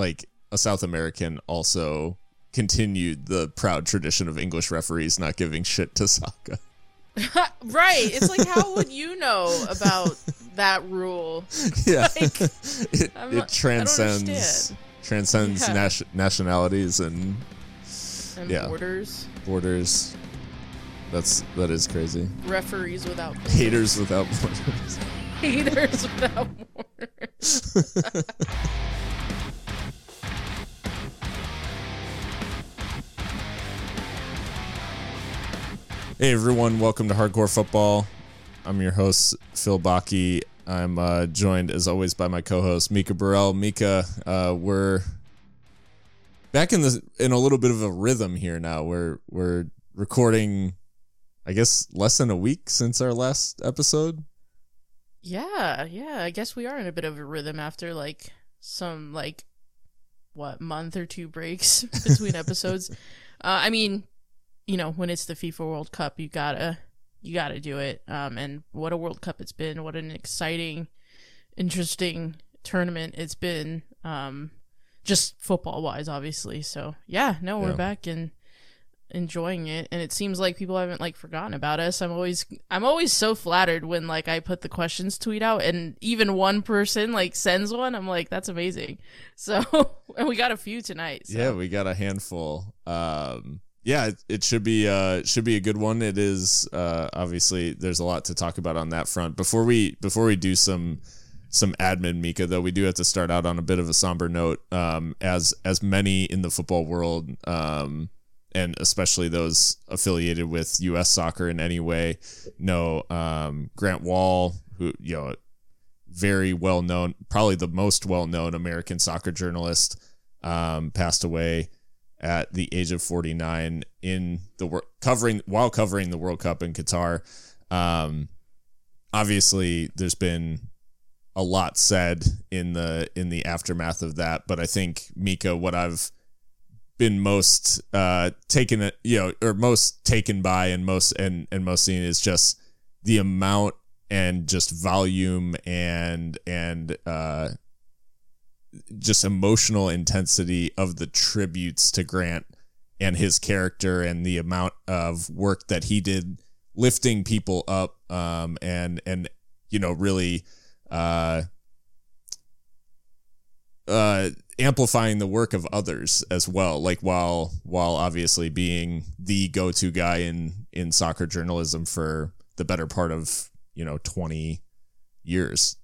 like a South American also continued the proud tradition of English referees not giving shit to Saka. right. It's like, how would you know about that rule? Yeah, Like, it, it not- I don't transcends transcends Yeah. nation- nationalities and And Yeah. borders, borders. That's that is crazy. referees without Haters without borders. haters without borders. Hey everyone, welcome to Hardcore Football. I'm your host Phil Baki. I'm uh, joined as always by my co-host Mika Burrell. Mika, uh, we're back in the in a little bit of a rhythm here now. We're we're recording, I guess, less than a week since our last episode. Yeah, yeah. I guess we are in a bit of a rhythm after like some like what month or two breaks between episodes. Uh, I mean, you know, when it's the FIFA World Cup, you gotta you gotta do it. Um, and what a World Cup it's been! What an exciting, interesting tournament it's been. Um, just football wise, obviously. So yeah, no, we're Yeah. back and enjoying it and it seems like people haven't like forgotten about us i'm always i'm always so flattered when like i put the questions tweet out and even one person like sends one i'm like that's amazing so and we got a few tonight so. Yeah, we got a handful. Um, yeah, it, should be uh, should be a good one. It is uh, obviously there's a lot to talk about on that front. Before we before we do some some admin, Mika, though, we do have to start out on a bit of a somber note. Um, as as many in the football world, um, and especially those affiliated with U.S. soccer in any way, know um, Grant Wahl, who you know very well known, probably the most well known American soccer journalist, um, passed away at the age of 49 in the covering while covering the World Cup in Qatar. Um, obviously, there's been a lot said in the in the aftermath of that, but I think Mika, what I've been most uh taken you know or most taken by and most and and most seen is just the amount and just volume and and uh just emotional intensity of the tributes to Grant and his character and the amount of work that he did lifting people up um and and you know really uh uh amplifying the work of others as well. Like while while obviously being the go-to guy in in soccer journalism for the better part of you know 20 years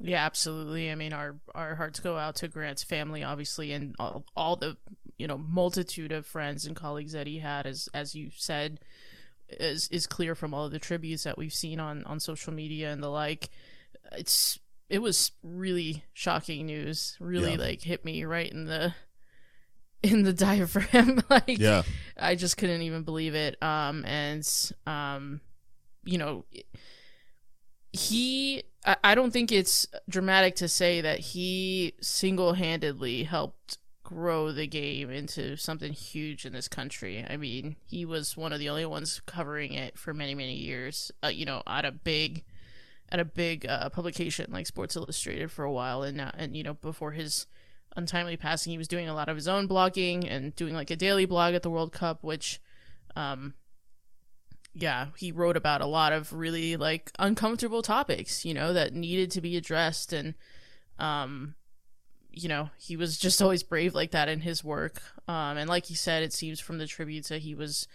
yeah absolutely. I mean our our hearts go out to grant's family obviously and all, all the you know multitude of friends and colleagues that he had as as you said is is clear from all of the tributes that we've seen on on social media and the like. It's it was really shocking news. Really Yeah. like hit me right in the in the diaphragm. Like yeah. I just couldn't even believe it. Um, and um, you know, he. I, don't think it's dramatic to say that he single-handedly helped grow the game into something huge in this country. I mean, he was one of the only ones covering it for many, many years. Uh, you know, at a big, at a big uh, publication like Sports Illustrated for a while, and now, and you know, before his untimely passing, he was doing a lot of his own blogging and doing like a daily blog at the World Cup, which, um, yeah, he wrote about a lot of really like uncomfortable topics, you know, that needed to be addressed. And, um, you know, he was just always brave like that in his work. Um, and like you said, it seems from the tributes that he was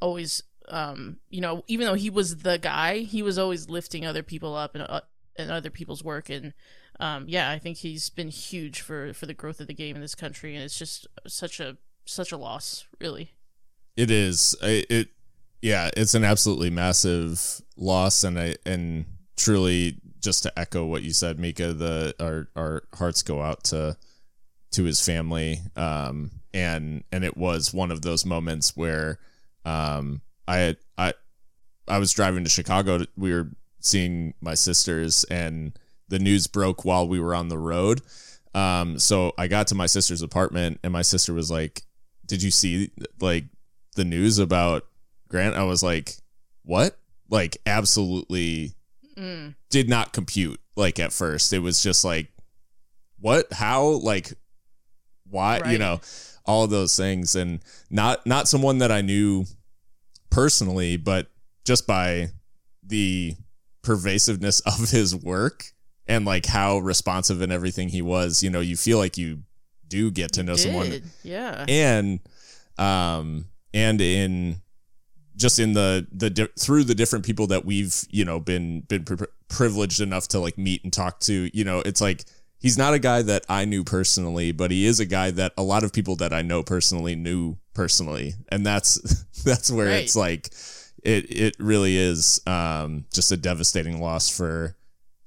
always, um, you know, even though he was the guy, he was always lifting other people up and, uh, and other people's work. And, um, yeah, I think he's been huge for, for the growth of the game in this country. And it's just such a, such a loss, really. It is. I, it. Yeah, it's an absolutely massive loss, and I and truly just to echo what you said, Mika. The our our hearts go out to to his family, um, and and it was one of those moments where, um, I I I was driving to Chicago. We were seeing my sisters, and the news broke while we were on the road. Um, so I got to my sister's apartment, and my sister was like, "Did you see like the news about Grant?" I was like, "What?" Like, absolutely Mm. did not compute. Like at first, it was just like, "What? How?" Like, why, you know, all of those things. And not, not someone that I knew personally, but just by the pervasiveness of his work and like how responsive and everything he was, you know, you feel like you do get to know someone. Yeah. and um and in just in the the di- through the different people that we've you know been been pri- privileged enough to like meet and talk to you know it's like he's not a guy that I knew personally but he is a guy that a lot of people that I know personally knew personally. And that's that's where Right. it's like it it really is um just a devastating loss for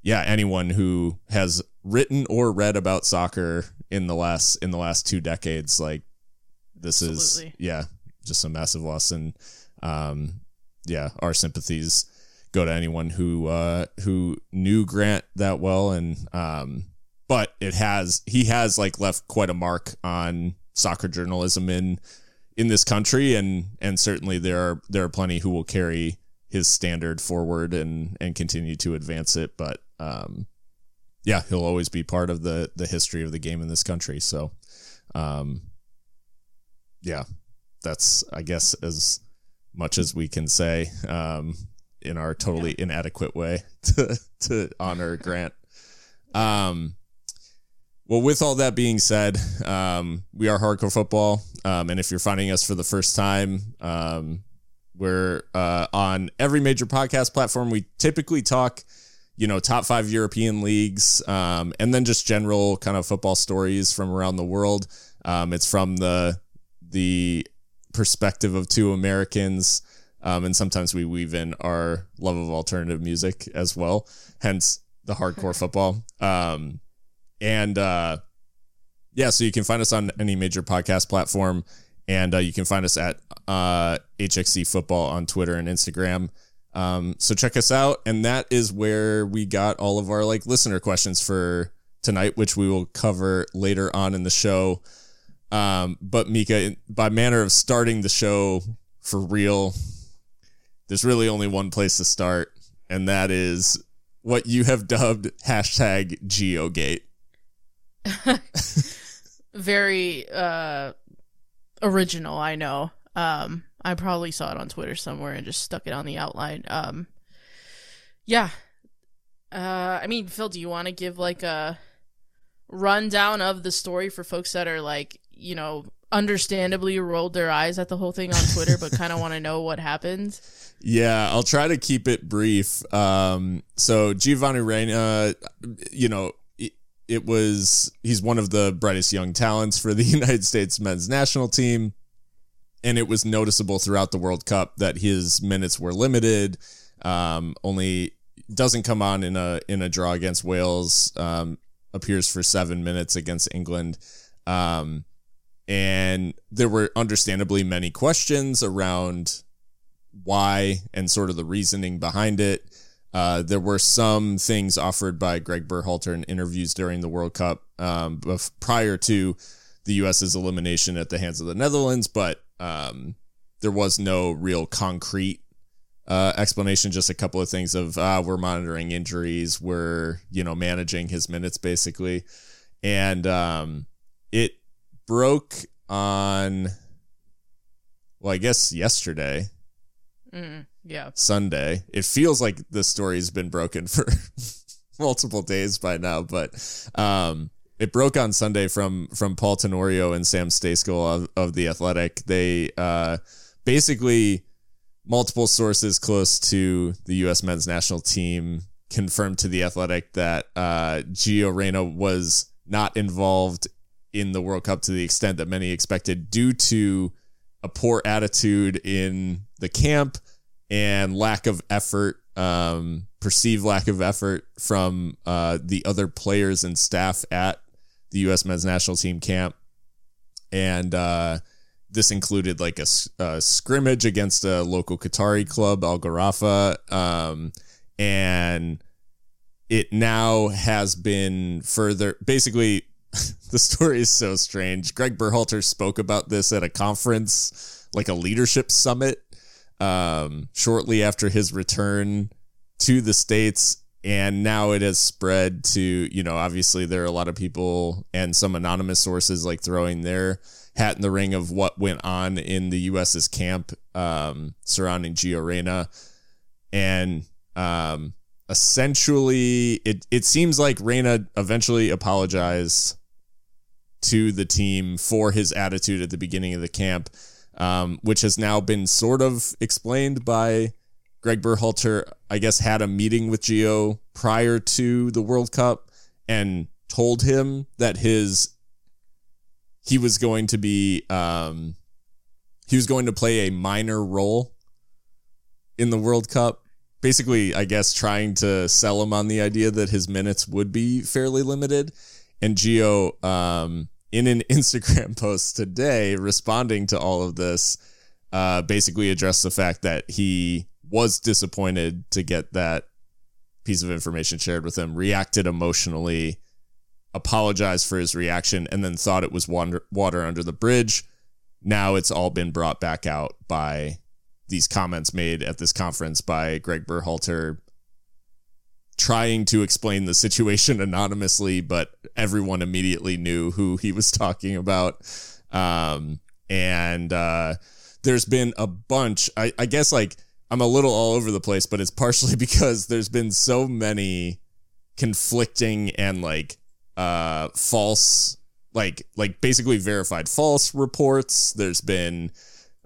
yeah anyone who has written or read about soccer in the last in the last two decades. Like this is yeah just a massive loss. And um yeah our sympathies go to anyone who uh who knew grant that well. And um but it has he has like left quite a mark on soccer journalism in in this country. And and certainly there are there are plenty who will carry his standard forward and and continue to advance it. But um yeah he'll always be part of the the history of the game in this country. So um yeah that's i guess as much as we can say um in our totally inadequate way to to honor grant um well, with all that being said, um, we are hardcore football, um, and if you're finding us for the first time, um, we're uh, on every major podcast platform. We typically talk, you know, top five European leagues, um, and then just general kind of football stories from around the world. Um, it's from the the perspective of two Americans, um, and sometimes we weave in our love of alternative music as well. Hence the hardcore football. Um, and uh, yeah, so you can find us on any major podcast platform, and uh, you can find us at uh, HXC Football on Twitter and Instagram. Um, so check us out, and that is where we got all of our like listener questions for tonight, which we will cover later on in the show. Um, but Mika, by manner of starting the show for real, there's really only one place to start, and that is what you have dubbed hashtag GioGate. Very uh original, I know. Um I probably saw it on Twitter somewhere and just stuck it on the outline. Um yeah. Uh I mean, Phil, do you want to give like a rundown of the story for folks that are like, you know, understandably rolled their eyes at the whole thing on Twitter but kind of want to know what happened? Yeah, I'll try to keep it brief. Um, so Giovanni Reyna, you know, it, it was he's one of the brightest young talents for the United States men's national team, and it was noticeable throughout the World Cup that his minutes were limited. Um, only doesn't come on in a in a draw against Wales. Um, appears for seven minutes against England. Um, and there were understandably many questions around why and sort of the reasoning behind it. Uh, there were some things offered by Greg Berhalter in interviews during the World Cup um, prior to the U.S.'s elimination at the hands of the Netherlands, but um, there was no real concrete uh, explanation. Just a couple of things of uh, we're monitoring injuries, we're you know managing his minutes basically, and um, broke on well, I guess yesterday. Mm, yeah. Sunday. It feels like the story's been broken for multiple days by now, but um, it broke on Sunday from from Paul Tenorio and Sam Stejskal of, of the Athletic. They uh, basically multiple sources close to the U.S. men's national team confirmed to the Athletic that uh, Gio Reyna was not involved in the World Cup to the extent that many expected due to a poor attitude in the camp and lack of effort, um, perceived lack of effort from uh, the other players and staff at the U.S. men's national team camp. And uh, this included like a scrimmage against a local Qatari club, Al Gharafa. Um, and it now has been further basically the story is so strange. Greg Berhalter spoke about this at a conference, like a leadership summit, um, shortly after his return to the States. and now it has spread to you know obviously there are a lot of people and some anonymous sources like throwing their hat in the ring of what went on in the US's camp um, surrounding Gio Reyna and um, essentially it it seems like Reyna eventually apologized to the team for his attitude at the beginning of the camp um, which has now been sort of explained by Greg Berhalter, I guess, had a meeting with Gio prior to the World Cup and told him that his he was going to be um, he was going to play a minor role in the World Cup. Basically, I guess trying to sell him on the idea that his minutes would be fairly limited. And Gio um, in an Instagram post today responding to all of this, uh, basically addressed the fact that he was disappointed to get that piece of information shared with him, reacted emotionally, apologized for his reaction, and then thought it was water, water under the bridge. Now it's all been brought back out by these comments made at this conference by Greg Berhalter trying to explain the situation anonymously, but everyone immediately knew who he was talking about. Um, and uh, there's been a bunch, I, I guess, like, I'm a little all over the place, but it's partially because there's been so many conflicting and like uh false like like basically verified false reports there's been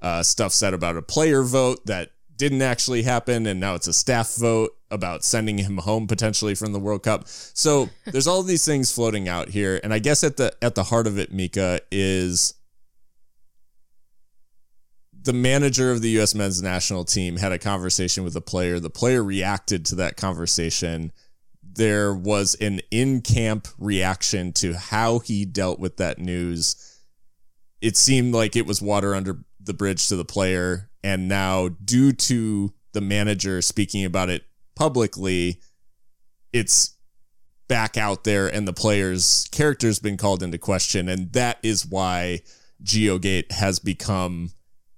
uh stuff said about a player vote that didn't actually happen and now it's a staff vote about sending him home potentially from the World Cup. So there's all these things floating out here, and I guess at the at the heart of it, Mika is the manager of the U.S. men's national team had a conversation with a player. The player reacted to that conversation. There was an in camp reaction to how he dealt with that news. It seemed like it was water under the bridge to the player. And now, due to the manager speaking about it publicly, it's back out there and the player's character's been called into question. And that is why GioGate has become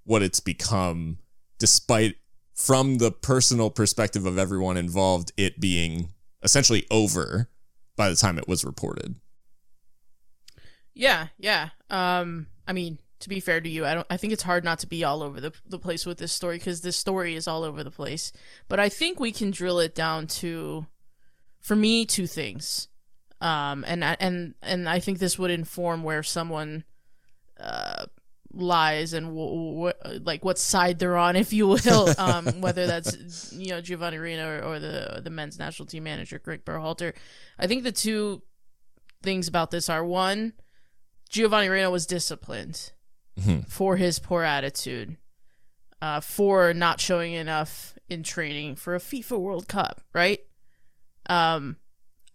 what it's become, despite from the personal perspective of everyone involved, it being essentially over by the time it was reported. Yeah, yeah. Um, I mean, to be fair to you, I don't. I think it's hard not to be all over the the place with this story because this story is all over the place. But I think we can drill it down to, for me, two things. Um, and and and I think this would inform where someone, uh, lies and w- w- like what side they're on, if you will. Um, whether that's you know Giovanni Reyna or, or the the men's national team manager Greg Berhalter. I think the two things about this are one, Giovanni Reyna was disciplined mm-hmm. for his poor attitude, uh, for not showing enough in training for a FIFA World Cup, right? Um,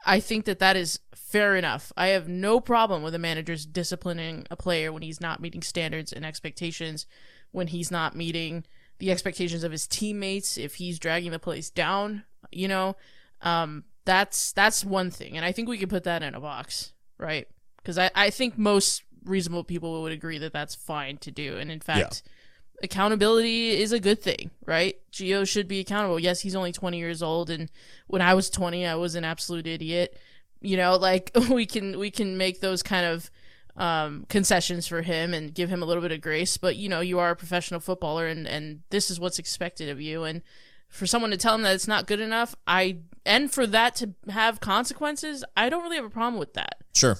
I think that that is fair enough. I have no problem with a manager's disciplining a player when he's not meeting standards and expectations, when he's not meeting the expectations of his teammates, if he's dragging the place down, you know, um, that's that's one thing, and I think we can put that in a box, right? Because I, I think most reasonable people would agree that that's fine to do. And in fact, yeah. accountability is a good thing, right? Gio should be accountable. Yes, he's only 20 years old and when I was 20, I was an absolute idiot. You know, like we can we can make those kind of um, concessions for him and give him a little bit of grace, but you know, you are a professional footballer and and this is what's expected of you and for someone to tell him that it's not good enough, I and for that to have consequences, I don't really have a problem with that. Sure.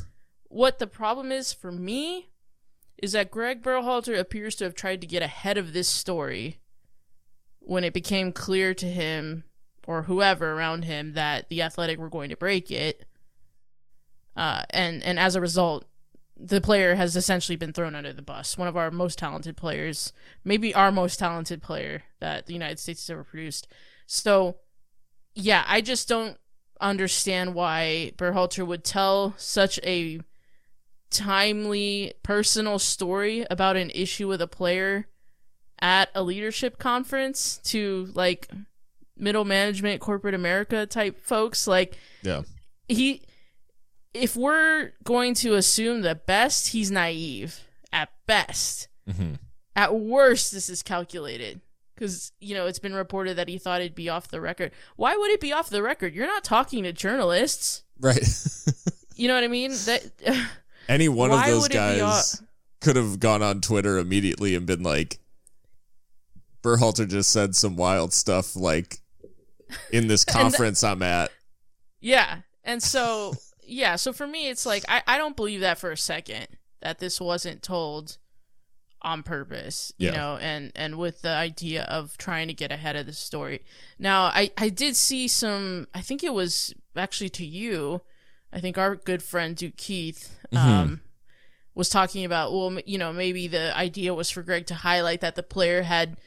What the problem is for me is that Greg Berhalter appears to have tried to get ahead of this story when it became clear to him or whoever around him that the Athletic were going to break it. Uh, and and as a result, the player has essentially been thrown under the bus. One of our most talented players, maybe our most talented player that the United States has ever produced. So, yeah, I just don't understand why Berhalter would tell such a timely personal story about an issue with a player at a leadership conference to like middle management corporate america type folks like yeah he if we're going to assume the best he's naive at best mm-hmm. at worst this is calculated because you know it's been reported that he thought it'd be off the record. Why would it be off the record? You're not talking to journalists, right? you know what I mean? That any one of those uh, guys could have gone on Twitter immediately and been like, Berhalter just said some wild stuff like in this conference I'm at. Yeah. And so yeah, so for me it's like I, I don't believe that for a second that this wasn't told on purpose, you yeah. know, and and with the idea of trying to get ahead of the story. Now, I I did see some I think it was actually to you. I think our good friend Duke Keith mm-hmm. um was talking about well, you know, maybe the idea was for Greg to highlight that the player had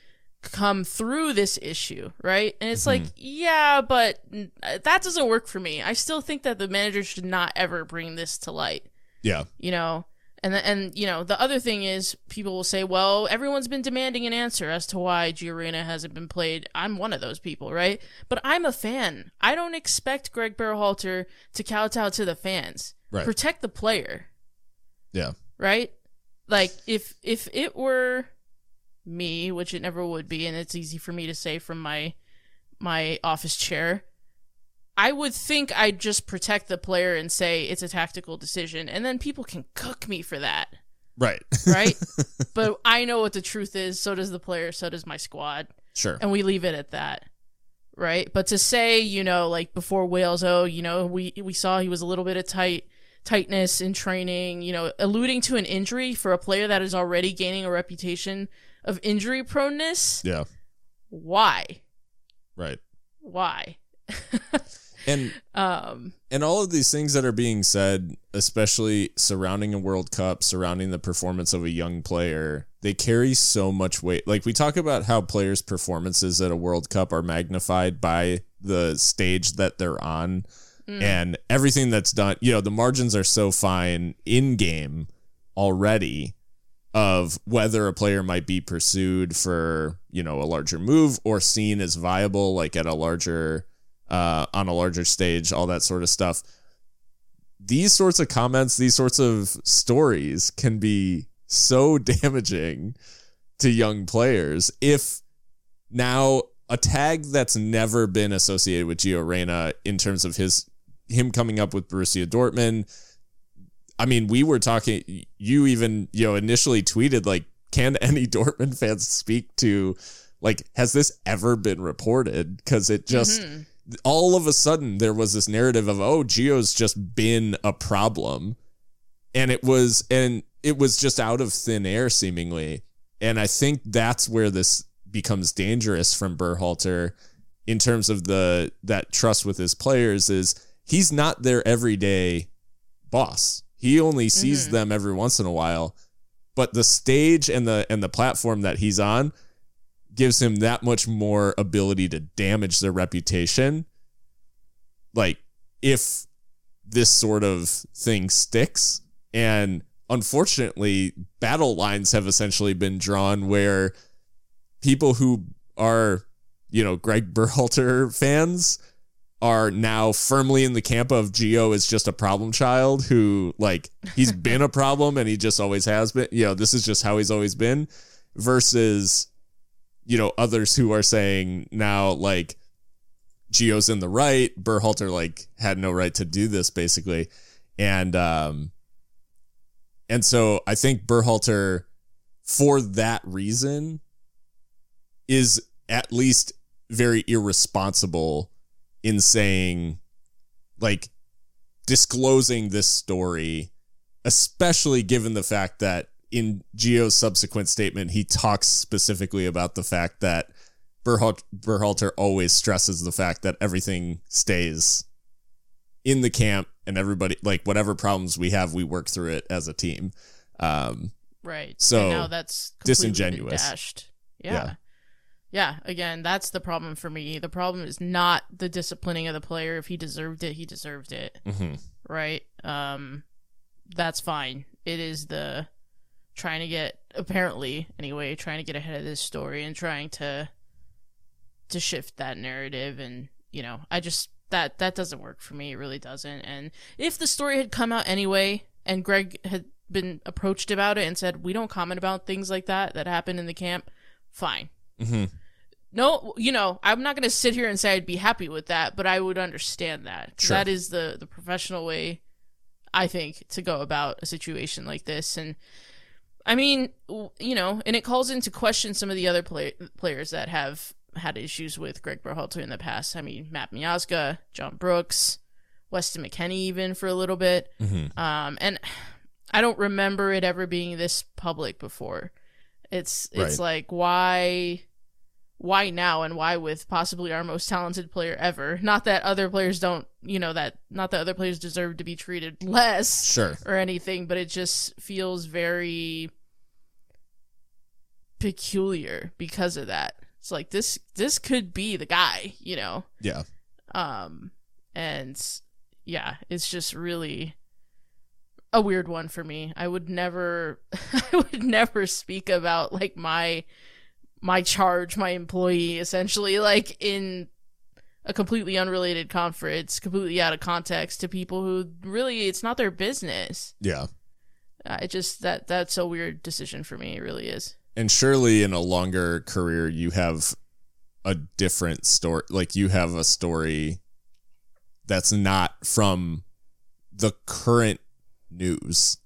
come through this issue, right? And it's mm-hmm. like, yeah, but that doesn't work for me. I still think that the manager should not ever bring this to light. Yeah. You know, and and you know, the other thing is people will say, "Well, everyone's been demanding an answer as to why Gio hasn't been played." I'm one of those people, right? But I'm a fan. I don't expect Greg Berhalter to kowtow to the fans. Right. Protect the player. Yeah. Right? Like if if it were me, which it never would be, and it's easy for me to say from my my office chair. I would think I'd just protect the player and say it's a tactical decision, and then people can cook me for that. Right. right? But I know what the truth is, so does the player, so does my squad. Sure. And we leave it at that. Right? But to say, you know, like before Wales, oh, you know, we we saw he was a little bit of tight tightness in training, you know, alluding to an injury for a player that is already gaining a reputation of injury proneness. Yeah. Why? Right. Why? and um and all of these things that are being said, especially surrounding a World Cup, surrounding the performance of a young player, they carry so much weight. Like we talk about how players' performances at a World Cup are magnified by the stage that they're on. Mm. And everything that's done, you know, the margins are so fine in game already of whether a player might be pursued for you know a larger move or seen as viable like at a larger uh on a larger stage all that sort of stuff these sorts of comments these sorts of stories can be so damaging to young players if now a tag that's never been associated with Gio Reyna in terms of his him coming up with Borussia Dortmund I mean, we were talking. You even you know initially tweeted like, "Can any Dortmund fans speak to like has this ever been reported?" Because it just mm-hmm. All of a sudden there was this narrative of oh, Gio's just been a problem, and it was and it was just out of thin air seemingly, and I think that's where this becomes dangerous from Berhalter in terms of the that trust with his players is he's not their everyday boss. He only sees mm-hmm. them every once in a while, but the stage and the and the platform that he's on gives him that much more ability to damage their reputation. Like if this sort of thing sticks and unfortunately battle lines have essentially been drawn where people who are you know Greg Berhalter fans are now firmly in the camp of Gio is just a problem child who like he's been a problem and he just always has been. You know, this is just how he's always been versus you know others who are saying now like Gio's in the right, Berhalter like had no right to do this basically. And um and so I think Berhalter for that reason is at least very irresponsible in saying like disclosing this story, especially given the fact that in Gio's subsequent statement, he talks specifically about the fact that Berhalter always stresses the fact that everything stays in the camp and everybody, like whatever problems we have, we work through it as a team. Um, right. So and now that's disingenuous. Dashed. Yeah. yeah yeah, again, that's the problem for me. The problem is not the disciplining of the player. If he deserved it, he deserved it. Mm-hmm. Right? Um, that's fine. It is the trying to get apparently anyway, trying to get ahead of this story and trying to to shift that narrative and you know, I just that that doesn't work for me. It really doesn't. And if the story had come out anyway and Greg had been approached about it and said, "We don't comment about things like that that happened in the camp." Fine. Mm-hmm no, you know, I'm not going to sit here and say I'd be happy with that, but I would understand that. Sure. That is the the professional way I think to go about a situation like this and I mean, you know, and it calls into question some of the other play- players that have had issues with Greg Berhalter in the past. I mean, Matt Miazga, John Brooks, Weston McKennie even for a little bit. Mhm. Um, and I don't remember it ever being this public before. It's it's Right. like why why now and why with possibly our most talented player ever? Not that other players don't, you know, that not that other players deserve to be treated less Sure. or anything, but it just feels very peculiar because of that. It's like this this could be the guy, you know. Yeah. Um and yeah, it's just really a weird one for me. I would never I would never speak about like my my charge, my employee essentially like in a completely unrelated conference, completely out of context to people who really it's not their business. Yeah. Uh, it just that that's a weird decision for me. It really is. And surely in a longer career, you have a different story. Like you have a story that's not from the current news.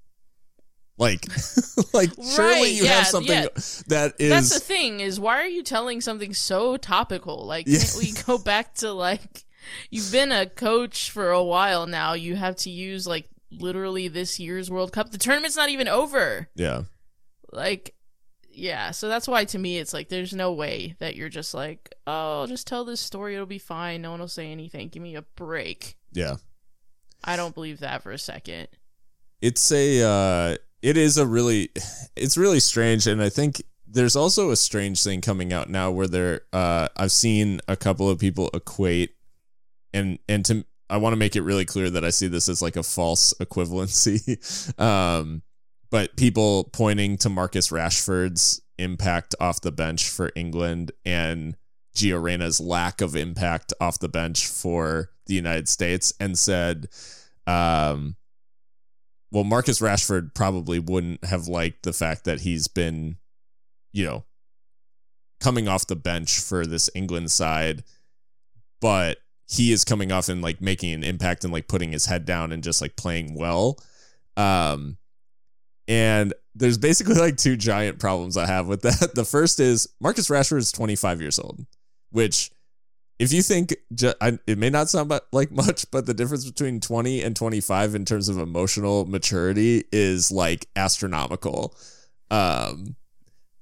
Like, like surely Right, you yeah, have something yeah. that is That's the thing is why are you telling something so topical? Like Yeah. can't we go back to like you've been a coach for a while now. You have to use like literally this year's World Cup. The tournament's not even over. yeah, Like yeah, so that's why to me it's like there's no way that you're just like, "Oh, I'll just tell this story, it'll be fine. No one will say anything. Give me a break." yeah. I don't believe that for a second. it's a uh it is a really it's really strange and i think there's also a strange thing coming out now where there uh i've seen a couple of people equate and and to i want to make it really clear that i see this as like a false equivalency um but people pointing to marcus rashford's impact off the bench for england and Gio Reyna's lack of impact off the bench for the United States and said um well, Marcus Rashford probably wouldn't have liked the fact that he's been, you know, coming off the bench for this England side, but he is coming off and like making an impact and like putting his head down and just like playing well. Um, and there's basically like two giant problems I have with that. The first is Marcus Rashford is 25 years old, which if you think it may not sound like much, but the difference between 20 and 25 in terms of emotional maturity is like astronomical. Um,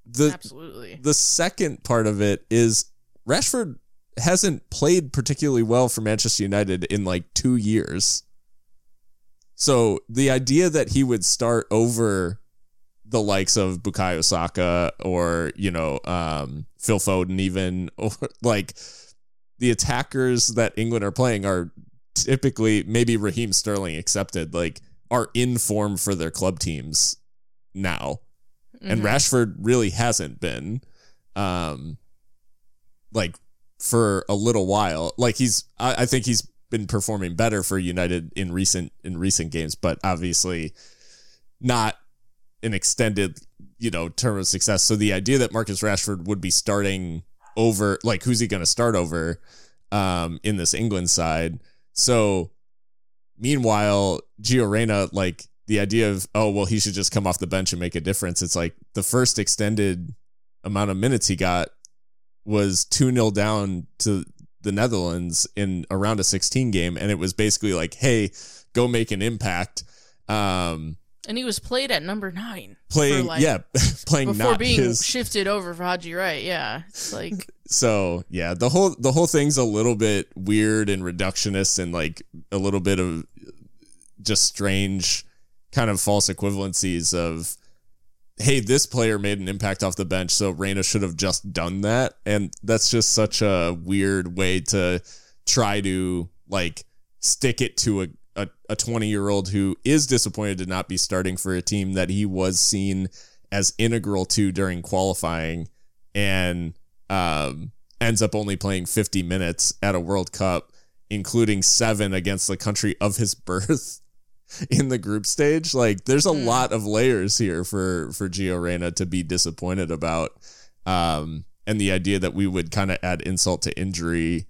the Absolutely. the second part of it is Rashford hasn't played particularly well for Manchester United in like two years. So the idea that he would start over the likes of Bukayo Saka or you know um, Phil Foden even or like the attackers that England are playing are typically maybe Raheem Sterling accepted like are in form for their club teams now and Mhm. Rashford really hasn't been um like for a little while like he's I, I think he's been performing better for United in recent in recent games but obviously not an extended you know term of success. So the idea that Marcus Rashford would be starting over like who's he going to start over um in this England side? So meanwhile Gio Reyna like the idea of oh well he should just come off the bench and make a difference it's like the first extended amount of minutes he got was 2-0 down to the Netherlands in around a 16 game and it was basically like hey go make an impact um And he was played at number nine. playing like, yeah playing Before not being his shifted over for Haji Wright. Yeah. It's like so yeah the whole the whole thing's a little bit weird and reductionist and like a little bit of just strange kind of false equivalencies of hey this player made an impact off the bench so Reyna should have just done that. And that's just such a weird way to try to like stick it to a a, a 20 year old who is disappointed to not be starting for a team that he was seen as integral to during qualifying and um, ends up only playing 50 minutes at a World Cup, including seven against the country of his birth in the group stage. Like, there's a Hmm. lot of layers here for for Gio Reyna to be disappointed about. Um, and the idea that we would kind of add insult to injury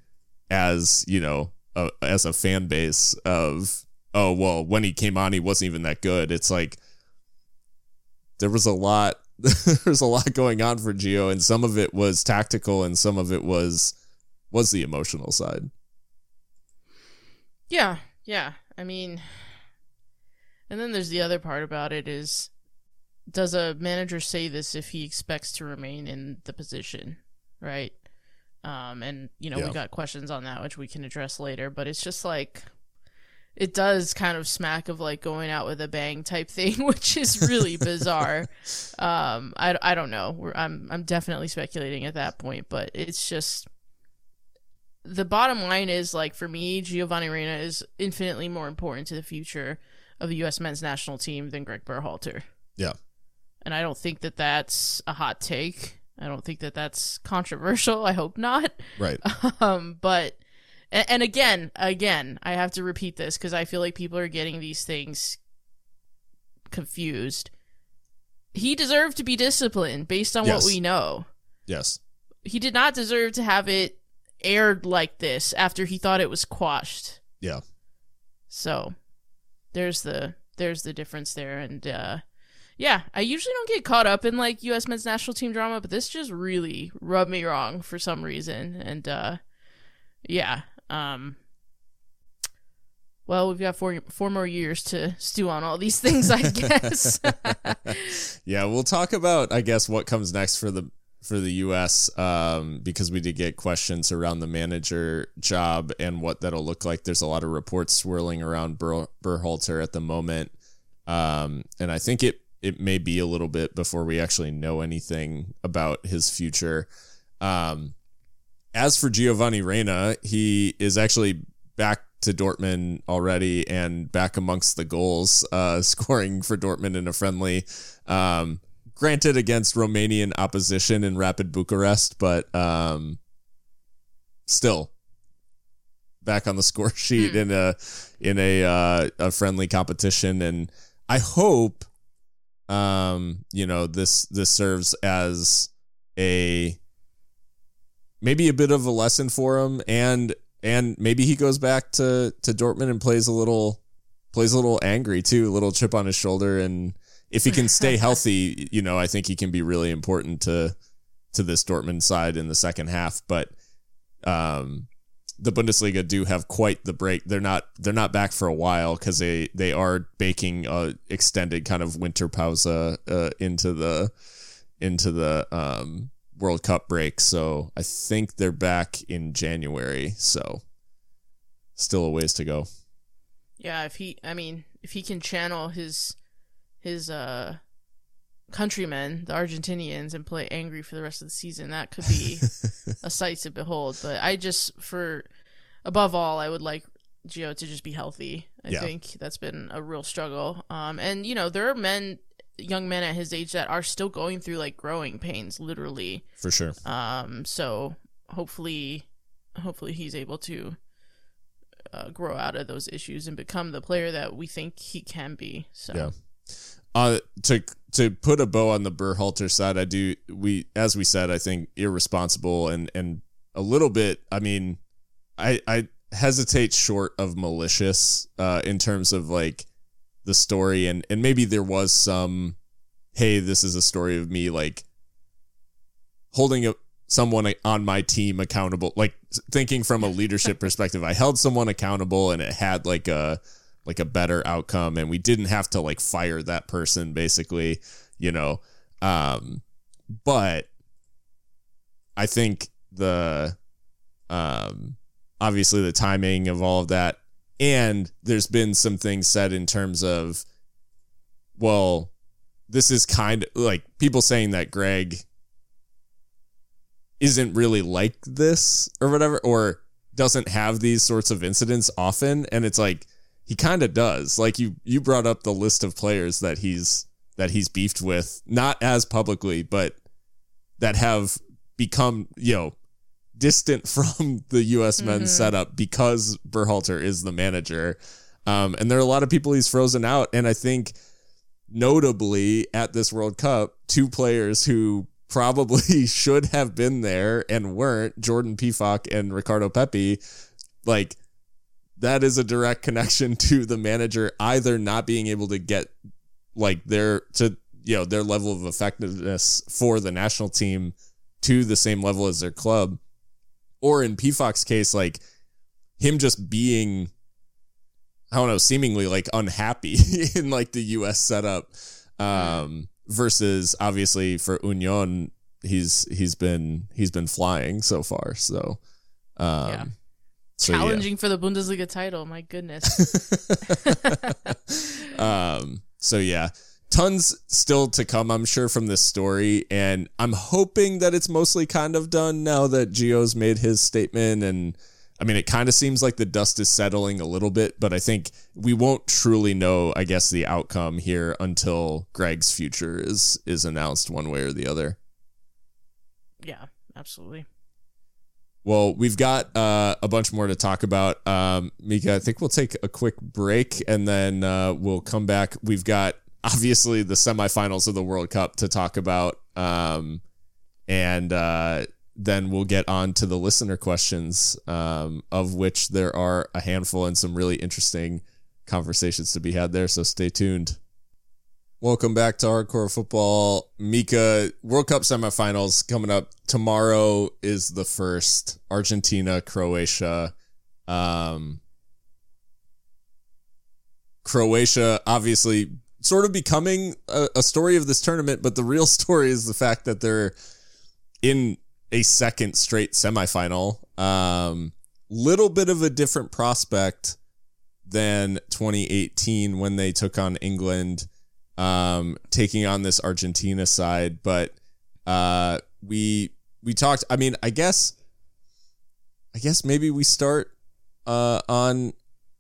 as you know a, as a fan base of oh well when he came on he wasn't even that good it's like there was a lot there's a lot going on for Gio and some of it was tactical and some of it was was the emotional side yeah yeah i mean and then there's the other part about it is does a manager say this if he expects to remain in the position, right? Um, and you know, yeah. we got questions on that which we can address later, but it's just like it does kind of smack of like going out with a bang type thing, which is really bizarre. Um, I, I don't know. We're, I'm I'm definitely speculating at that point, but it's just the bottom line is like for me, Giovanni Reyna is infinitely more important to the future of the U.S. men's national team than Greg Berhalter. Yeah and I don't think that that's a hot take. I don't think that that's controversial. I hope not. Right. Um, but and, and again, again, I have to repeat this because I feel like people are getting these things confused. He deserved to be disciplined based on yes. what we know. Yes. He did not deserve to have it aired like this after he thought it was quashed. Yeah. So there's the there's the difference there and uh yeah, I usually don't get caught up in like U.S. men's national team drama, but this just really rubbed me wrong for some reason, and uh, yeah, um, well, we've got four four more years to stew on all these things, I guess. yeah, we'll talk about, I guess, what comes next for the for the U.S. Um, because we did get questions around the manager job and what that'll look like. There's a lot of reports swirling around Ber- Berhalter at the moment, um, and I think it it may be a little bit before we actually know anything about his future. Um, as for Giovanni Reyna, he is actually back to Dortmund already and back amongst the goals, uh, scoring for Dortmund in a friendly. Um, granted, against Romanian opposition in Rapid Bucharest, but um, still back on the score sheet mm. in a in a uh, a friendly competition, and I hope um, you know, this this serves as a maybe a bit of a lesson for him. And and maybe he goes back to to Dortmund and plays a little plays a little angry too, a little chip on his shoulder. And if he can stay healthy, you know, I think he can be really important to to this Dortmund side in the second half, but um the Bundesliga do have quite the break. They're not they're not back for a while because they they are baking a extended kind of winter pause uh, into the into the um, World Cup break. So I think they're back in January. So still a ways to go. Yeah, if he, I mean, if he can channel his his uh countrymen, the Argentinians, and play angry for the rest of the season, that could be a sight to behold. But I just, for above all, I would like Gio to just be healthy. I yeah. think that's been a real struggle. Um, and you know, there are men, young men at his age that are still going through like growing pains, literally. For sure. Um, so hopefully, hopefully he's able to. Uh, grow out of those issues and become the player that we think he can be. So, yeah uh, to to put a bow on the Berhalter side, I do we as we said, I think irresponsible and and a little bit. I mean, I I hesitate short of malicious uh, in terms of like the story and and maybe there was some hey this is a story of me like holding a, someone on my team accountable like thinking from a leadership perspective i held someone accountable and it had like a like a better outcome and we didn't have to like fire that person basically you know um but i think the um obviously the timing of all of that and there's been some things said in terms of well this is kind of like people saying that greg isn't really like this or whatever or doesn't have these sorts of incidents often and it's like he kind of does. Like you you brought up the list of players that he's that he's beefed with, not as publicly, but that have become, you know, distant from the US mm-hmm. men's setup because Berhalter is the manager. Um, and there are a lot of people he's frozen out. And I think notably at this World Cup, two players who probably should have been there and weren't Jordan Pefok and Ricardo Pepi, like that is a direct connection to the manager either not being able to get like their to you know their level of effectiveness for the national team to the same level as their club or in Pefok's case like him just being I don't know seemingly like unhappy in like the US setup um versus obviously for Union he's he's been he's been flying so far so um Yeah. So, yeah. Challenging for the Bundesliga title. My goodness. um so yeah tons still to come i'm sure from this story and i'm hoping that it's mostly kind of done now that Gio's made his statement and i mean it kind of seems like the dust is settling a little bit but i think we won't truly know i guess the outcome here until Gregg's future is is announced one way or the other yeah, absolutely. Well, we've got uh, a bunch more to talk about. Um, Mika, I think we'll take a quick break and then uh, we'll come back. We've got obviously the semifinals of the World Cup to talk about. Um, and uh, then we'll get on to the listener questions, um, of which there are a handful and some really interesting conversations to be had there. So stay tuned. Welcome back to Hardcore Football. Mika, World Cup semifinals coming up. Tomorrow is the first Argentina, Croatia. Um, Croatia, obviously, sort of becoming a, a story of this tournament, but the real story is the fact that they're in a second straight semifinal. Um, little bit of a different prospect than 2018 when they took on England um, taking on this Argentina side. But uh, we we talked. I mean, I guess I guess maybe we start uh, on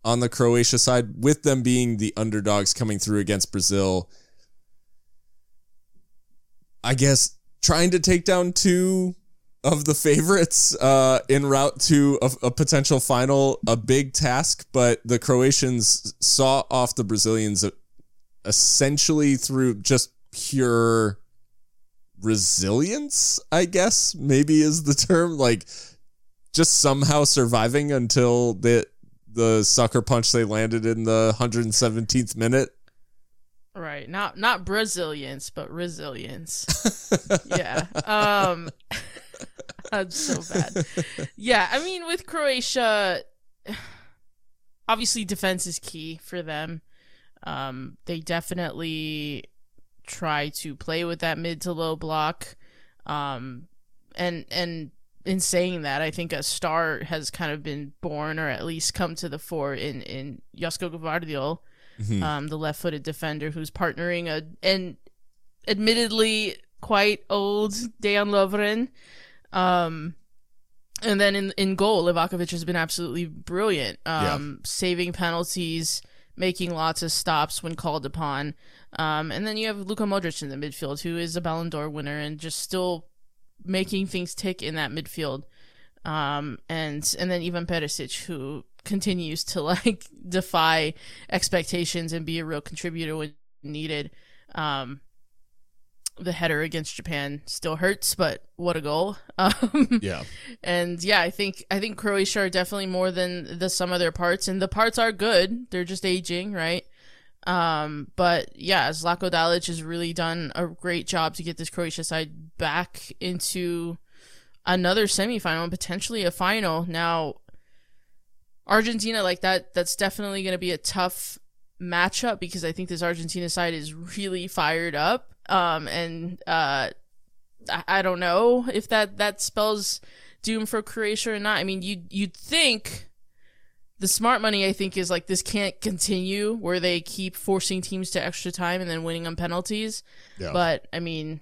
on the Croatia side with them being the underdogs coming through against Brazil. I guess trying to take down two of the favorites uh, en route to a, a potential final, a big task, but the Croatians saw off the Brazilians essentially through just pure resilience, I guess, maybe is the term. Like just somehow surviving until the the sucker punch they landed in the 117th minute. Right. Not not Brazilians, but resilience. yeah. Um that's so bad. Yeah, I mean with Croatia obviously defense is key for them. Um, they definitely try to play with that mid to low block. Um, and and in saying that, I think a star has kind of been born, or at least come to the fore in in Josko Gvardiol, mm-hmm. um, the left-footed defender who's partnering a and admittedly quite old Dejan Lovren. Um, and then in in goal, Livakovic has been absolutely brilliant, um, yeah. saving penalties making lots of stops when called upon. Um, and then you have Luka Modric in the midfield, who is a Ballon d'Or winner and just still making things tick in that midfield. Um, and and then Ivan Perisic, who continues to like defy expectations and be a real contributor when needed. Um, the header against Japan still hurts, but what a goal! Um, yeah, and yeah, I think I think Croatia are definitely more than the sum of their parts, and the parts are good. They're just aging, right? Um, but yeah, Zlatko Dalic has really done a great job to get this Croatia side back into another semifinal and potentially a final. Now, Argentina, like that, that's definitely going to be a tough matchup because I think this Argentina side is really fired up. Um, and uh, I, I don't know if that that spells doom for Croatia or not. I mean, you you'd think the smart money I think is like this can't continue where they keep forcing teams to extra time and then winning on penalties. Yeah. But I mean,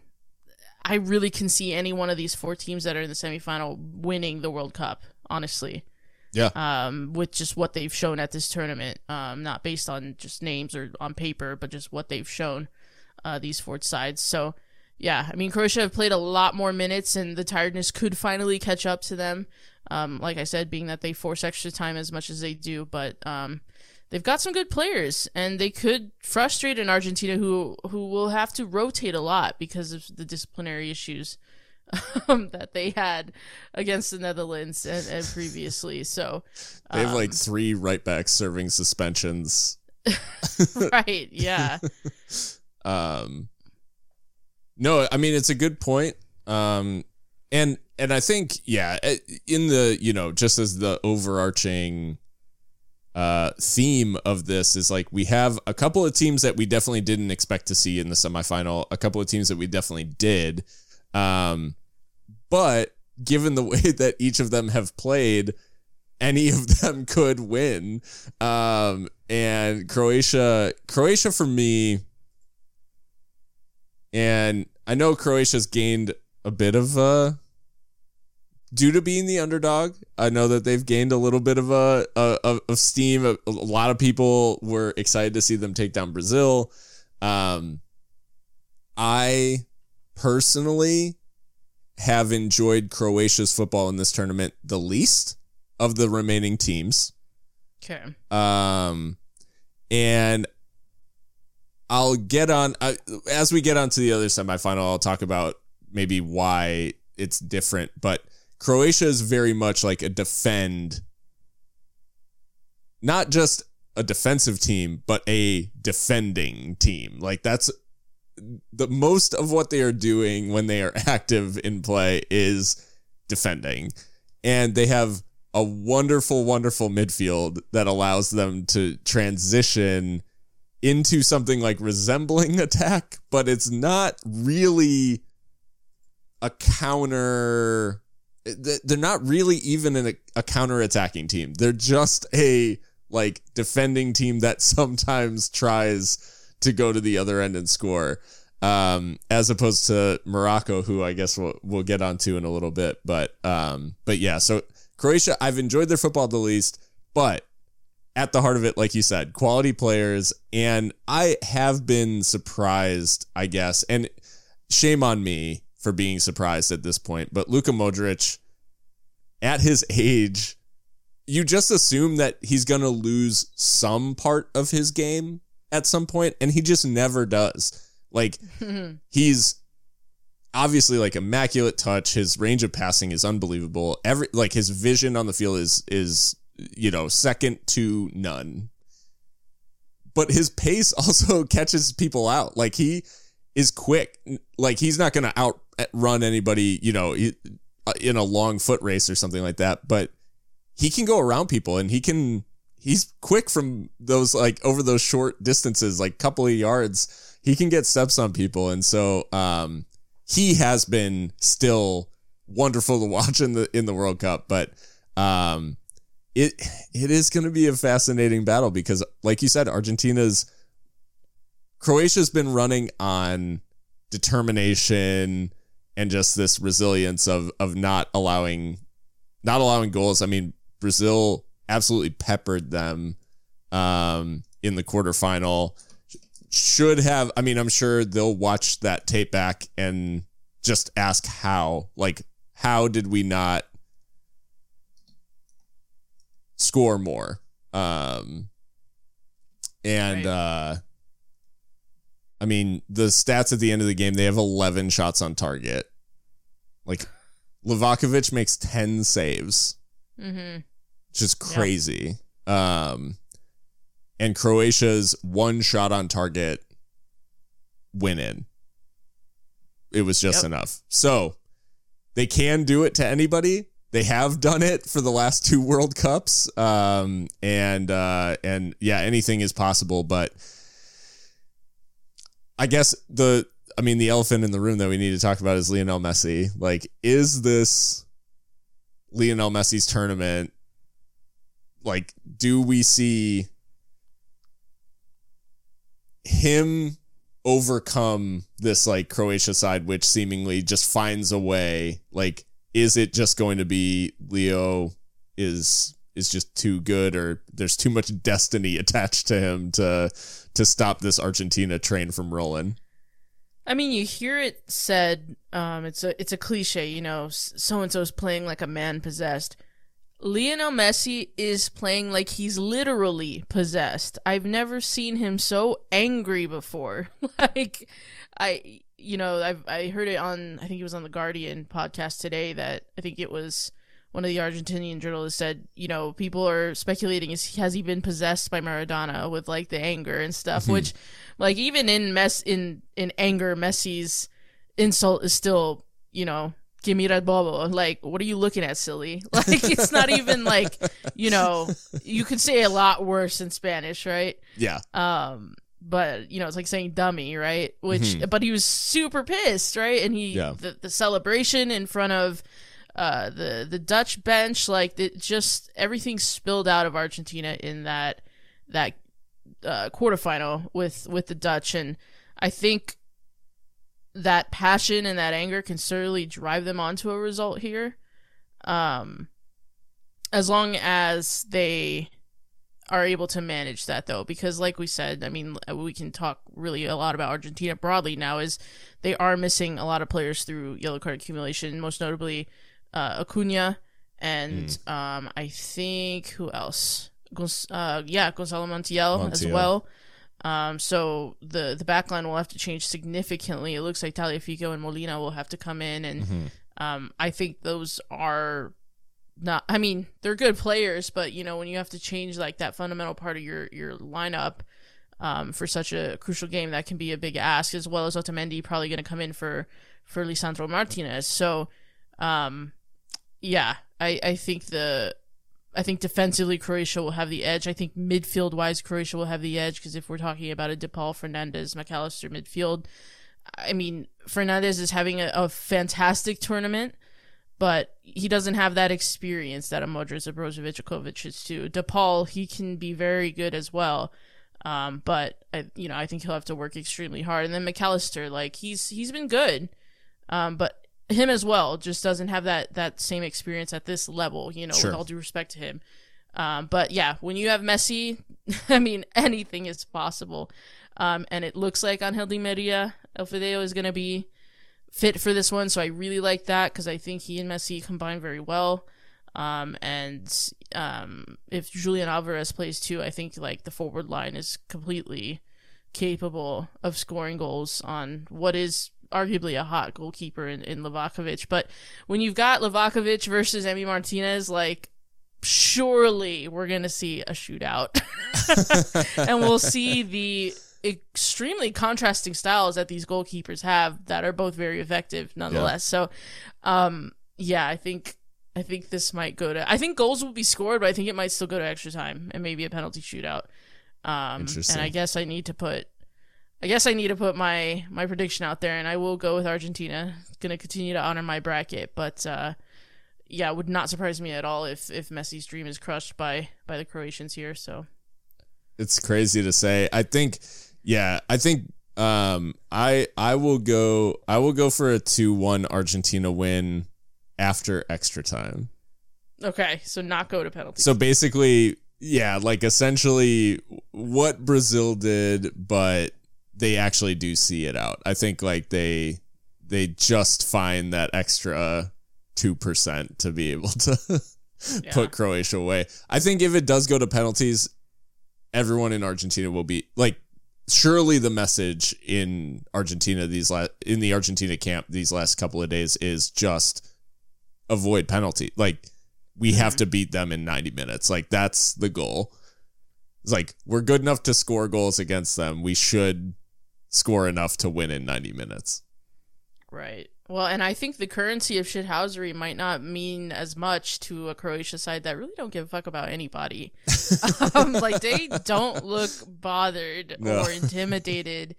I really can see any one of these four teams that are in the semifinal winning the World Cup. Honestly. Yeah. Um, with just what they've shown at this tournament, um, not based on just names or on paper, but just what they've shown uh, these four sides. So, yeah, I mean, Croatia have played a lot more minutes, and the tiredness could finally catch up to them. Um, like I said, being that they force extra time as much as they do, but um, they've got some good players, and they could frustrate an Argentina who who will have to rotate a lot because of the disciplinary issues um, that they had against the Netherlands and, and previously. So they have um, like three right backs serving suspensions. right. Yeah. um. No, I mean it's a good point. Um, and and I think yeah, eh, in the you know just as the overarching uh, theme of this is like we have a couple of teams that we definitely didn't expect to see in the semifinal, a couple of teams that we definitely did. Um, but given the way that each of them have played, any of them could win. Um, and Croatia, Croatia for me, and I know Croatia's gained a bit of uh due to being the underdog. I know that they've gained a little bit of a, a of steam. A, a, lot of people were excited to see them take down Brazil. Um, I personally have enjoyed Croatia's football in this tournament the least of the remaining teams. Okay. Um, and I'll get on as we get onto the other semifinal. I'll talk about maybe why it's different, but Croatia is very much like a defend, not just a defensive team, but a defending team. Like that's the most of what they are doing when they are active in play is defending. And they have a wonderful, wonderful midfield that allows them to transition into something like resembling attack, but it's not really a counter. They're not really even a, a counter attacking team. They're just a like defending team that sometimes tries to go to the other end and score. Um, as opposed to Morocco, who I guess we'll, we'll get onto in a little bit. But um, but yeah, so Croatia, I've enjoyed their football the least, but at the heart of it, like you said, quality players, and I have been surprised, I guess, and shame on me for being surprised at this point. But Luka Modric, at his age, you just assume that he's gonna lose some part of his game at some point, and he just never does. Like he's obviously like immaculate touch. His range of passing is unbelievable. Every like his vision on the field is is you know second to none. But his pace also catches people out. Like he is quick. Like he's not going to outrun anybody. You know, uh, in a long foot race or something like that. But he can go around people and he can he's quick from those like over those short distances, like couple of yards. He can get steps on people, and so um, he has been still wonderful to watch in the in the World Cup. But um, it it is going to be a fascinating battle because, like you said, Argentina's Croatia's been running on determination and just this resilience of of not allowing not allowing goals. I mean, Brazil absolutely peppered them um, in the quarterfinal. Should have, I mean, I'm sure they'll watch that tape back and just ask how, like, how did we not score more? Um, and, right. uh, I mean, the stats at the end of the game, they have 11 shots on target. Like, Livakovic makes 10 saves. Mm-hmm just crazy. Yep. Um, and Croatia's one shot on target went in. It was just yep. enough. So they can do it to anybody. They have done it for the last two World Cups. Um, and uh, and yeah, anything is possible. But I guess the I mean the elephant in the room that we need to talk about is Lionel Messi. Like, is this Lionel Messi's tournament? like do we see him overcome this like Croatia side which seemingly just finds a way like is it just going to be Leo is is just too good or there's too much destiny attached to him to to stop this Argentina train from rolling I mean, you hear it said. Um, it's a it's a cliche, you know. So and so's playing like a man possessed. Lionel Messi is playing like he's literally possessed. I've never seen him so angry before. like I you know, I I heard it on I think it was on the Guardian podcast today that I think it was one of the Argentinian journalists said, you know, people are speculating is has he been possessed by Maradona with like the anger and stuff, mm-hmm. which like even in mess in in anger Messi's insult is still, you know, give me that bobo. Like, what are you looking at, silly? Like, it's not even like, you know, you could say a lot worse in Spanish, right? Yeah. Um, but you know, it's like saying dummy, right? Which, mm-hmm. but he was super pissed, right? And he, yeah. the, the celebration in front of, uh, the the Dutch bench, like it just everything spilled out of Argentina in that that uh, quarterfinal with with the Dutch, and I think that passion and that anger can certainly drive them onto a result here. Um, as long as they are able to manage that though because like we said i mean we can talk really a lot about argentina broadly now is they are missing a lot of players through yellow card accumulation most notably uh, acuna and mm. um, i think who else uh, yeah gonzalo montiel, montiel. as well um, so the the back line will have to change significantly. It looks like Tagliafico and Molina will have to come in, and mm-hmm. um, I think those are not. I mean, they're good players, but you know when you have to change like that fundamental part of your your lineup um, for such a crucial game, that can be a big ask. As well as Otamendi probably going to come in for for Lisandro Martinez. So, um, yeah, I I think the I think defensively Croatia will have the edge. I think midfield wise Croatia will have the edge because if we're talking about a DePaul, Fernandez, Mac Allister midfield, I mean Fernandez is having a, a, fantastic tournament, but he doesn't have that experience that a Modric, a Brozovic, a Kovacic too. DePaul he can be very good as well. Um, but I, you know, I think he'll have to work extremely hard. And then Mac Allister, like he's he's been good, um, but him as well just doesn't have that that same experience at this level you know sure. with all due respect to him um, but yeah when you have messi i mean anything is possible um, and it looks like angel di maria el fideo is going to be fit for this one so i really like that because i think he and messi combine very well um, and um, if julian alvarez plays too i think like the forward line is completely capable of scoring goals on what is arguably a hot goalkeeper in, in Livakovic. But when you've got Livakovic versus Emi Martinez, like surely we're gonna see a shootout. and we'll see the extremely contrasting styles that these goalkeepers have that are both very effective nonetheless. Yeah. So um yeah, I think I think this might go to I think goals will be scored, but I think it might still go to extra time and maybe a penalty shootout. Um and I guess I need to put I guess I need to put my my prediction out there, and I will go with Argentina. Going to continue to honor my bracket, but uh, yeah, it would not surprise me at all if if Messi's dream is crushed by by the Croatians here. So it's crazy to say. I think, yeah, I think um, I I will go I will go for a two one Argentina win after extra time. Okay, so not go to penalty. So basically, yeah, like essentially what Brazil did, but they actually do see it out. I think like they they just find that extra two percent to be able to yeah. put Croatia away. I think if it does go to penalties, everyone in Argentina will be like surely the message in Argentina these last in the Argentina camp these last couple of days is just avoid penalty. Like we mm-hmm. have to beat them in 90 minutes. Like that's the goal. It's like we're good enough to score goals against them. We should score enough to win in 90 minutes. Right. Well, and I think the currency of shithousery might not mean as much to a Croatia side that really don't give a fuck about anybody. um, like they don't look bothered no. or intimidated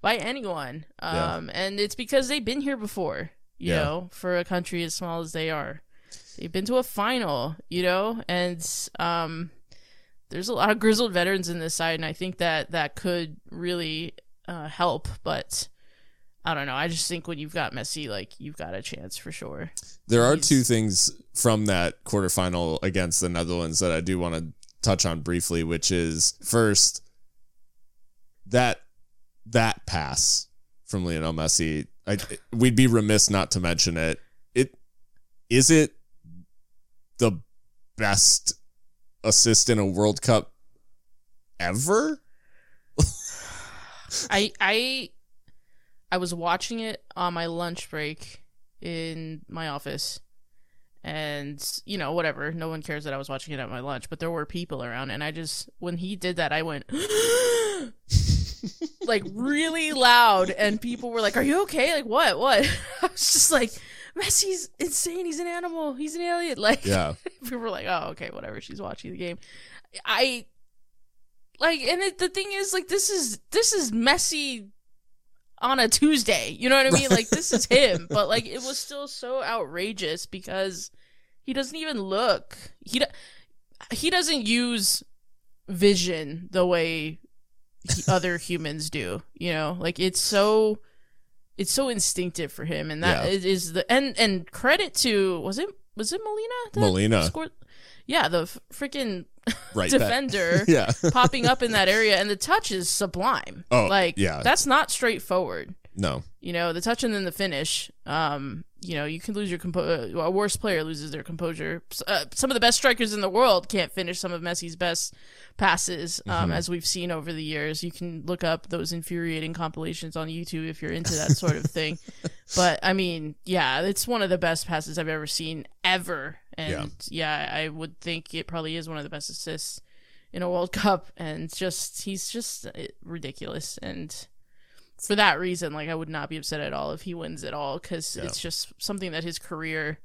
by anyone. Um, yeah. and it's because they've been here before, you yeah. know, for a country as small as they are. They've been to a final, you know, and um, there's a lot of grizzled veterans in this side, and I think that that could really uh, help, but I don't know. I just think when you've got Messi, like you've got a chance for sure. There are two things from that quarterfinal against the Netherlands that I do want to touch on briefly, which is first that that pass from Lionel Messi. I, we'd be remiss not to mention it. It is it the best assist in a World Cup ever. I I I was watching it on my lunch break in my office. And you know whatever. No one cares that i was watching it at my lunch but there were people around and i just when he did that i went like really loud and people were like are you okay? Like what? What? I was just like messi's insane. He's an animal. He's an alien. Like Yeah. people were like oh okay whatever. She's watching the game. I like and it, the thing is like this is this is Messi on a Tuesday. You know what I mean? Like this is him, but like it was still so outrageous because he doesn't even look. He do- he doesn't use vision the way he, other humans do. You know, like it's so it's so instinctive for him, and that Yeah. is the and and credit to was it was it Molina Molina. scored? Yeah, the freaking Right. defender Yeah. popping up in that area, and the touch is sublime. Oh, like yeah. that's not straightforward. No. You know, the touch and then the finish. Um, you know, you can lose your compo. A worse player loses their composure. Uh, some of the best strikers in the world can't finish some of Messi's best passes, um, as we've seen over the years. You can look up those infuriating compilations on YouTube if you're into that sort of thing. But I mean, yeah, it's one of the best passes I've ever seen ever, and yeah, I would think it probably is one of the best assists in a World Cup, and just he's just uh, ridiculous and for that reason, like I would not be upset at all if he wins at all because Yeah. it's just something that his career,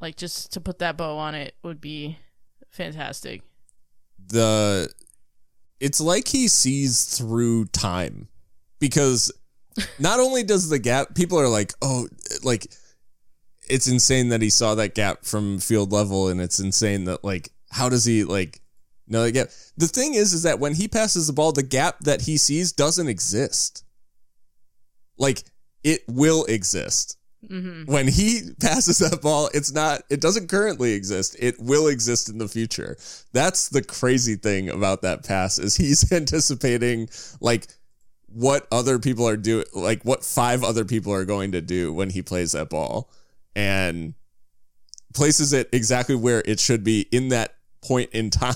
like just to put that bow on it, would be fantastic. the it's like he sees through time because not only does the gap people are like oh like it's insane that he saw that gap from field level and it's insane that like how does he like know that gap the thing is is that when he passes the ball the gap that he sees doesn't exist like it will exist hmm when he passes that ball, it's not, it doesn't currently exist. It will exist in the future. That's the crazy thing about that pass is he's anticipating like what other people are doing, like what five other people are going to do when he plays that ball and places it exactly where it should be in that point in time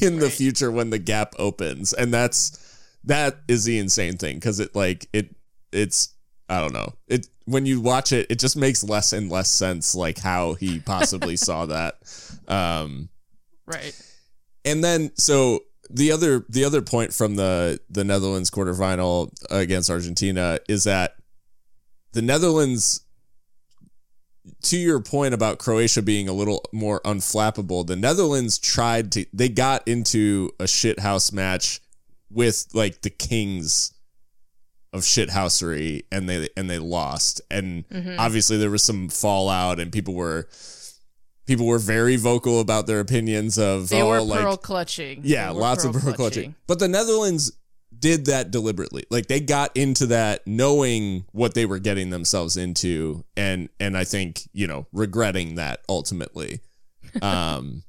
in the future when the gap opens. And that's, that is the insane thing because it like, it, it's, I don't know. It when you watch it, it just makes less and less sense like how he possibly saw that. Um Right. and then so the other the other point from the the Netherlands quarterfinal against Argentina is that the Netherlands to your point about Croatia being a little more unflappable, the Netherlands tried to they got into a shithouse match with like the kings of shithousery and they and they lost. And Mhm. obviously there was some fallout and people were people were very vocal about their opinions of They oh, were like pearl clutching. yeah, lots of pearl clutching. But the Netherlands did that deliberately. Like they got into that knowing what they were getting themselves into and and I think, you know, regretting that ultimately. Um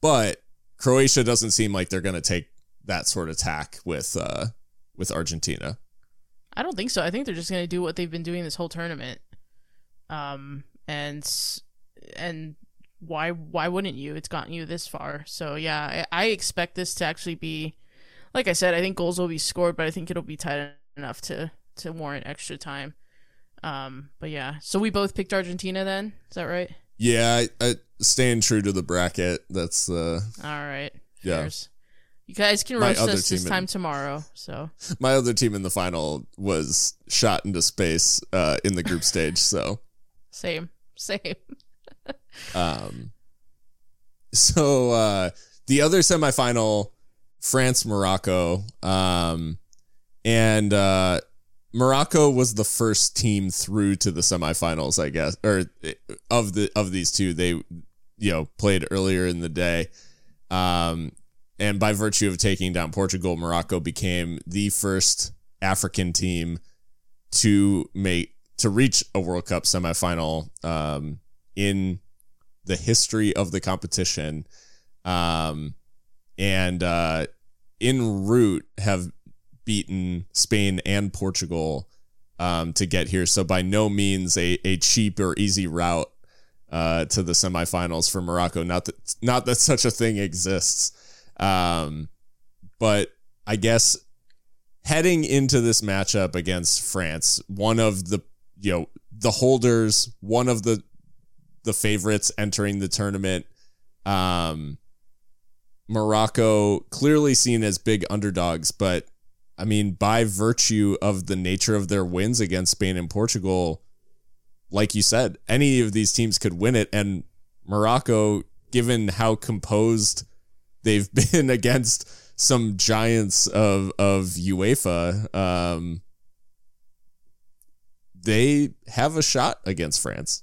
but Croatia doesn't seem like they're going to take that sort of tack with uh with Argentina. I don't think so. I think they're just going to do what they've been doing this whole tournament. Um, and and why why wouldn't you? It's gotten you this far. So yeah, I, I expect this to actually be, like I said, I think goals will be scored, but I think it'll be tight enough to to warrant extra time. Um, but yeah, so we both picked Argentina then. Is that right? Yeah, I, I staying true to the bracket. That's uh All right. Yeah. Fairs. You guys can roast us this in- time tomorrow. So my other team in the final was shot into space uh in the group stage, so same, same. Um, so uh, the other semifinal, France Morocco, um, and uh, Morocco was the first team through to the semifinals, I guess, or of the of these two, they you know played earlier in the day. Um, and by virtue of taking down Portugal, Morocco became the first African team to make to reach a World Cup semifinal um, in the history of the competition, um, and uh, route have beaten Spain and Portugal um, to get here. So by no means a, a cheap or easy route uh, to the semifinals for Morocco. Not that not that such a thing exists, um, but I guess heading into this matchup against France, one of the you know the holders, one of the the favorites entering the tournament. Um, Morocco clearly seen as big underdogs, but I mean, by virtue of the nature of their wins against Spain and Portugal, like you said, any of these teams could win it. And Morocco, given how composed they've been against some giants of of UEFA, um, they have a shot against France.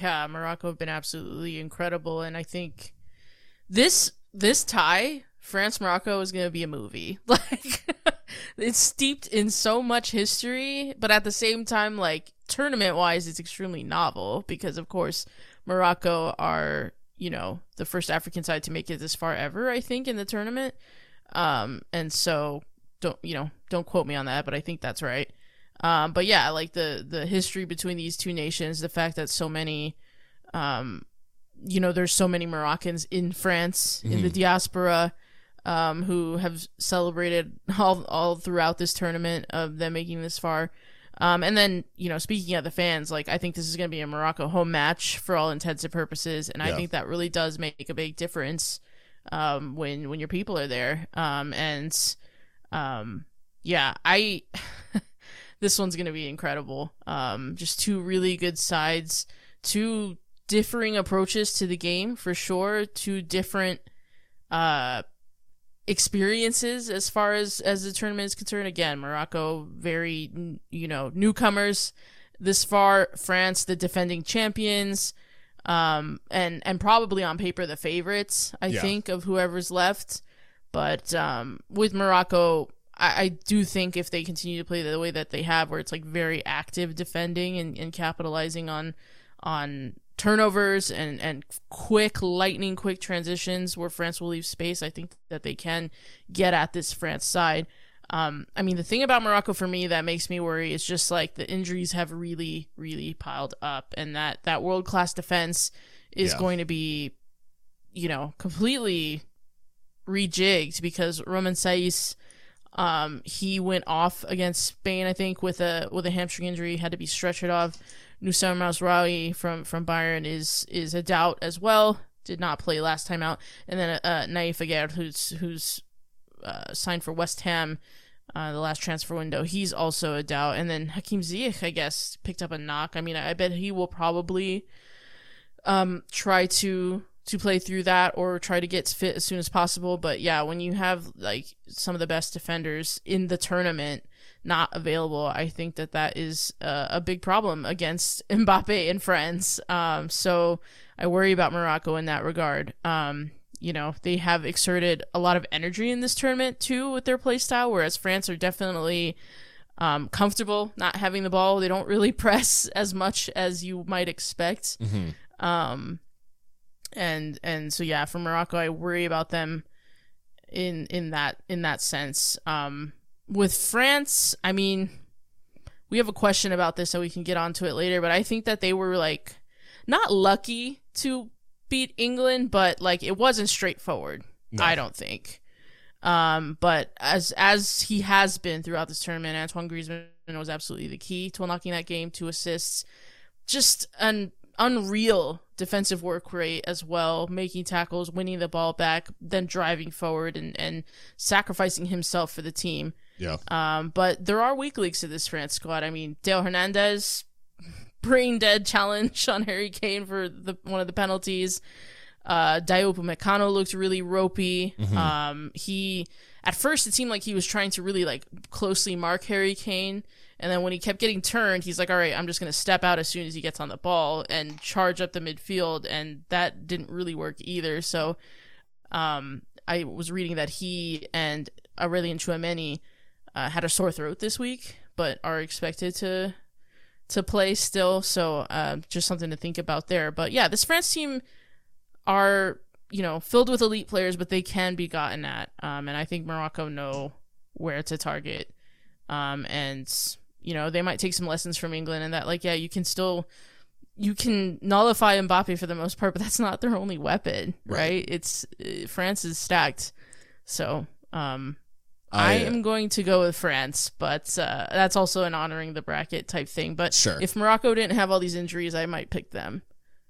Yeah, Morocco have been absolutely incredible, and I think this this tie, France Morocco, is going to be a movie. Like it's steeped in so much history, but at the same time, like tournament wise, it's extremely novel because, of course, Morocco are you know the first African side to make it this far ever. I think in the tournament, um, and so don't you know don't quote me on that, but I think that's right. Um, but yeah, like the the history between these two nations, the fact that so many, um, you know, there's so many Moroccans in France mm-hmm. in the mm-hmm. diaspora, um, who have celebrated all all throughout this tournament of them making this far. Um, and then, you know, speaking of the fans, like I think this is going to be a Morocco home match for all intents and purposes, and yeah. I think that really does make a big difference um, when when your people are there. Um, and um, yeah, I this one's going to be incredible. Um, just two really good sides, two differing approaches to the game for sure, two different uh experiences as far as as the tournament is concerned. Again, Morocco very you know newcomers this far. France, the defending champions, um, and and probably on paper the favorites. I yeah. think of whoever's left, but um, with Morocco, I, I, do think if they continue to play the way that they have, where it's like very active defending and, and capitalizing on on turnovers and and quick lightning quick transitions where France will leave space, I think that they can get at this France side. Um, I mean, the thing about Morocco for me that makes me worry is just like the injuries have really, really piled up, and that that world class defense is yeah. going to be, you know, completely rejigged because Romain Saïss um, he went off against Spain, I think, with a with a hamstring injury, had to be stretchered off. Noussair Mazraoui from from Bayern is is a doubt as well. Did not play last time out, and then uh, Naïf Aguerd, who's who's uh, signed for West Ham, uh, the last transfer window. He's also a doubt, and then Hakim Ziyech, I guess, picked up a knock. I mean, I bet he will probably um, try to to play through that or try to get fit as soon as possible. But yeah, when you have like some of the best defenders in the tournament not available, I think that that is a, a big problem against Mbappe and friends. Um, so I worry about Morocco in that regard. Um, you know, they have exerted a lot of energy in this tournament too with their play style, whereas France are definitely um, comfortable not having the ball. They don't really press as much as you might expect. Mm-hmm. Um, and and so yeah, for Morocco, I worry about them in in that in that sense. Um, with France, I mean, we have a question about this, so we can get onto it later. But I think that they were like not lucky to beat England, but like it wasn't straightforward. No. I don't think. Um, but as as he has been throughout this tournament, Antoine Griezmann was absolutely the key to unlocking that game. Two assists, just an unreal defensive work rate as well, making tackles, winning the ball back, then driving forward and, and sacrificing himself for the team. Yeah. Um, but there are weak links to this France squad. I mean, Dale Hernandez, brain dead challenge on Harry Kane for the one of the penalties. Uh, Dayot Upamecano looked really ropey. Mm-hmm. Um, he at first it seemed like he was trying to really like closely mark Harry Kane and then when he kept getting turned, he's like, all right, I'm just going to step out as soon as he gets on the ball and charge up the midfield. And that didn't really work either. So um, I was reading that he and Aurelien Tchouameni uh, had a sore throat this week, but are expected to to play still. So uh, just something to think about there. But yeah, this France team are you know filled with elite players, but they can be gotten at. Um, and I think Morocco know where to target. Um, and you know, they might take some lessons from England and that, like, yeah, you can still you can nullify Mbappe for the most part, but that's not their only weapon, right? Right. It's uh, France is stacked, so um, I, I, am going to go with France, but uh, that's also an honoring the bracket type thing. But Sure. if Morocco didn't have all these injuries, I might pick them.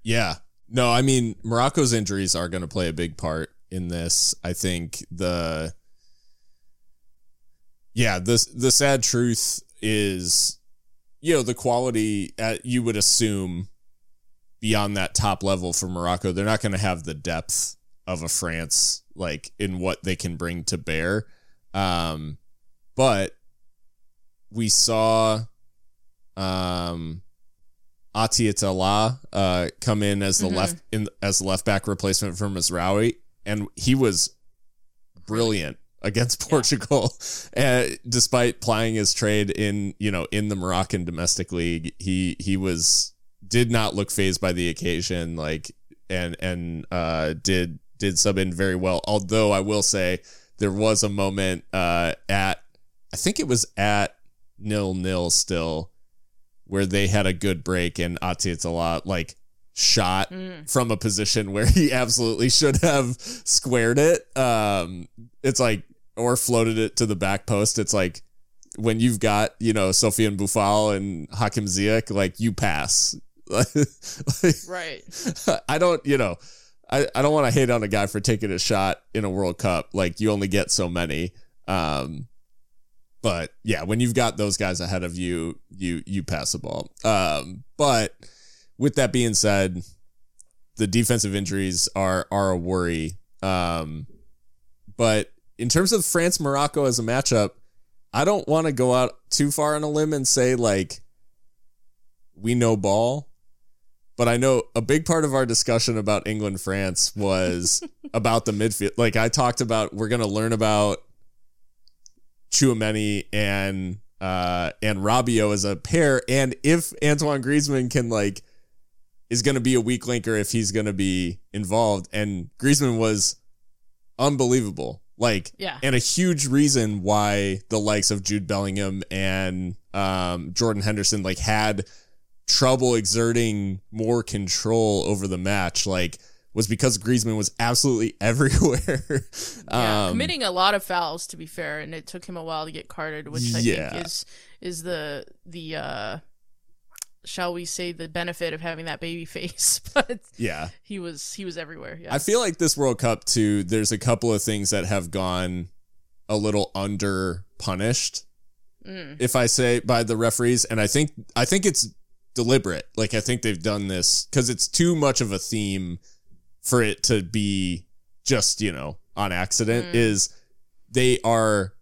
Yeah. No, I mean Morocco's injuries are going to play a big part in this. I think the Yeah, the the sad truth is you know, the quality at, you would assume beyond that top level for Morocco, they're not going to have the depth of a France like in what they can bring to bear. Um but we saw um Attiyat Allah uh come in as the Mhm. left in as the left back replacement for Mazraoui and he was brilliant against Portugal uh, despite plying his trade in you know in the Moroccan domestic league he he was did not look phased by the occasion like and and uh did did sub in very well although I will say there was a moment uh at I think it was at nil nil still where they had a good break and Attiyat Allah like shot Mm. from a position where he absolutely should have squared it. Um, it's like or floated it to the back post. It's like when you've got you know Sofiane Boufal and Hakim Ziyech, like you pass. Like, Right. I don't, you know, I, I don't want to hate on a guy for taking a shot in a World Cup. Like you only get so many. Um, but yeah, when you've got those guys ahead of you, you you pass the ball. Um, but with that being said, the defensive injuries are are a worry. Um, but in terms of France Morocco as a matchup, I don't want to go out too far on a limb and say like we know ball. But I know a big part of our discussion about England France was about the midfield. Like I talked about, we're going to learn about Tchouameni and uh and Rabiot as a pair, and if Antoine Griezmann can like is going to be a weak linker if he's going to be involved, and Griezmann was unbelievable. Like, Yeah. and a huge reason why the likes of Jude Bellingham and um, Jordan Henderson like had trouble exerting more control over the match, like was because Griezmann was absolutely everywhere. Yeah, um, committing a lot of fouls to be fair, and it took him a while to get carded, which I Yeah. think is is the the uh shall we say the benefit of having that baby face. but yeah, he was he was everywhere. Yeah. I feel like this World Cup too. There's a couple of things that have gone a little under punished, Mm. if I say by the referees, and I think I think it's deliberate. Like I think they've done this because it's too much of a theme for it to be just you know on accident. Mm. Is they are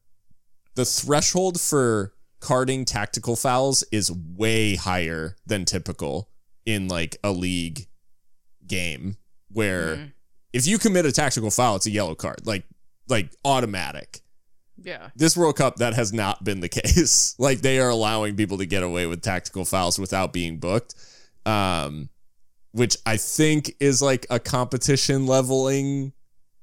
the threshold for carding tactical fouls is way higher than typical in like a league game where Mm. if you commit a tactical foul, it's a yellow card, like like automatic. Yeah. This World Cup, that has not been the case. like they are allowing people to get away with tactical fouls without being booked, um, which I think is like a competition leveling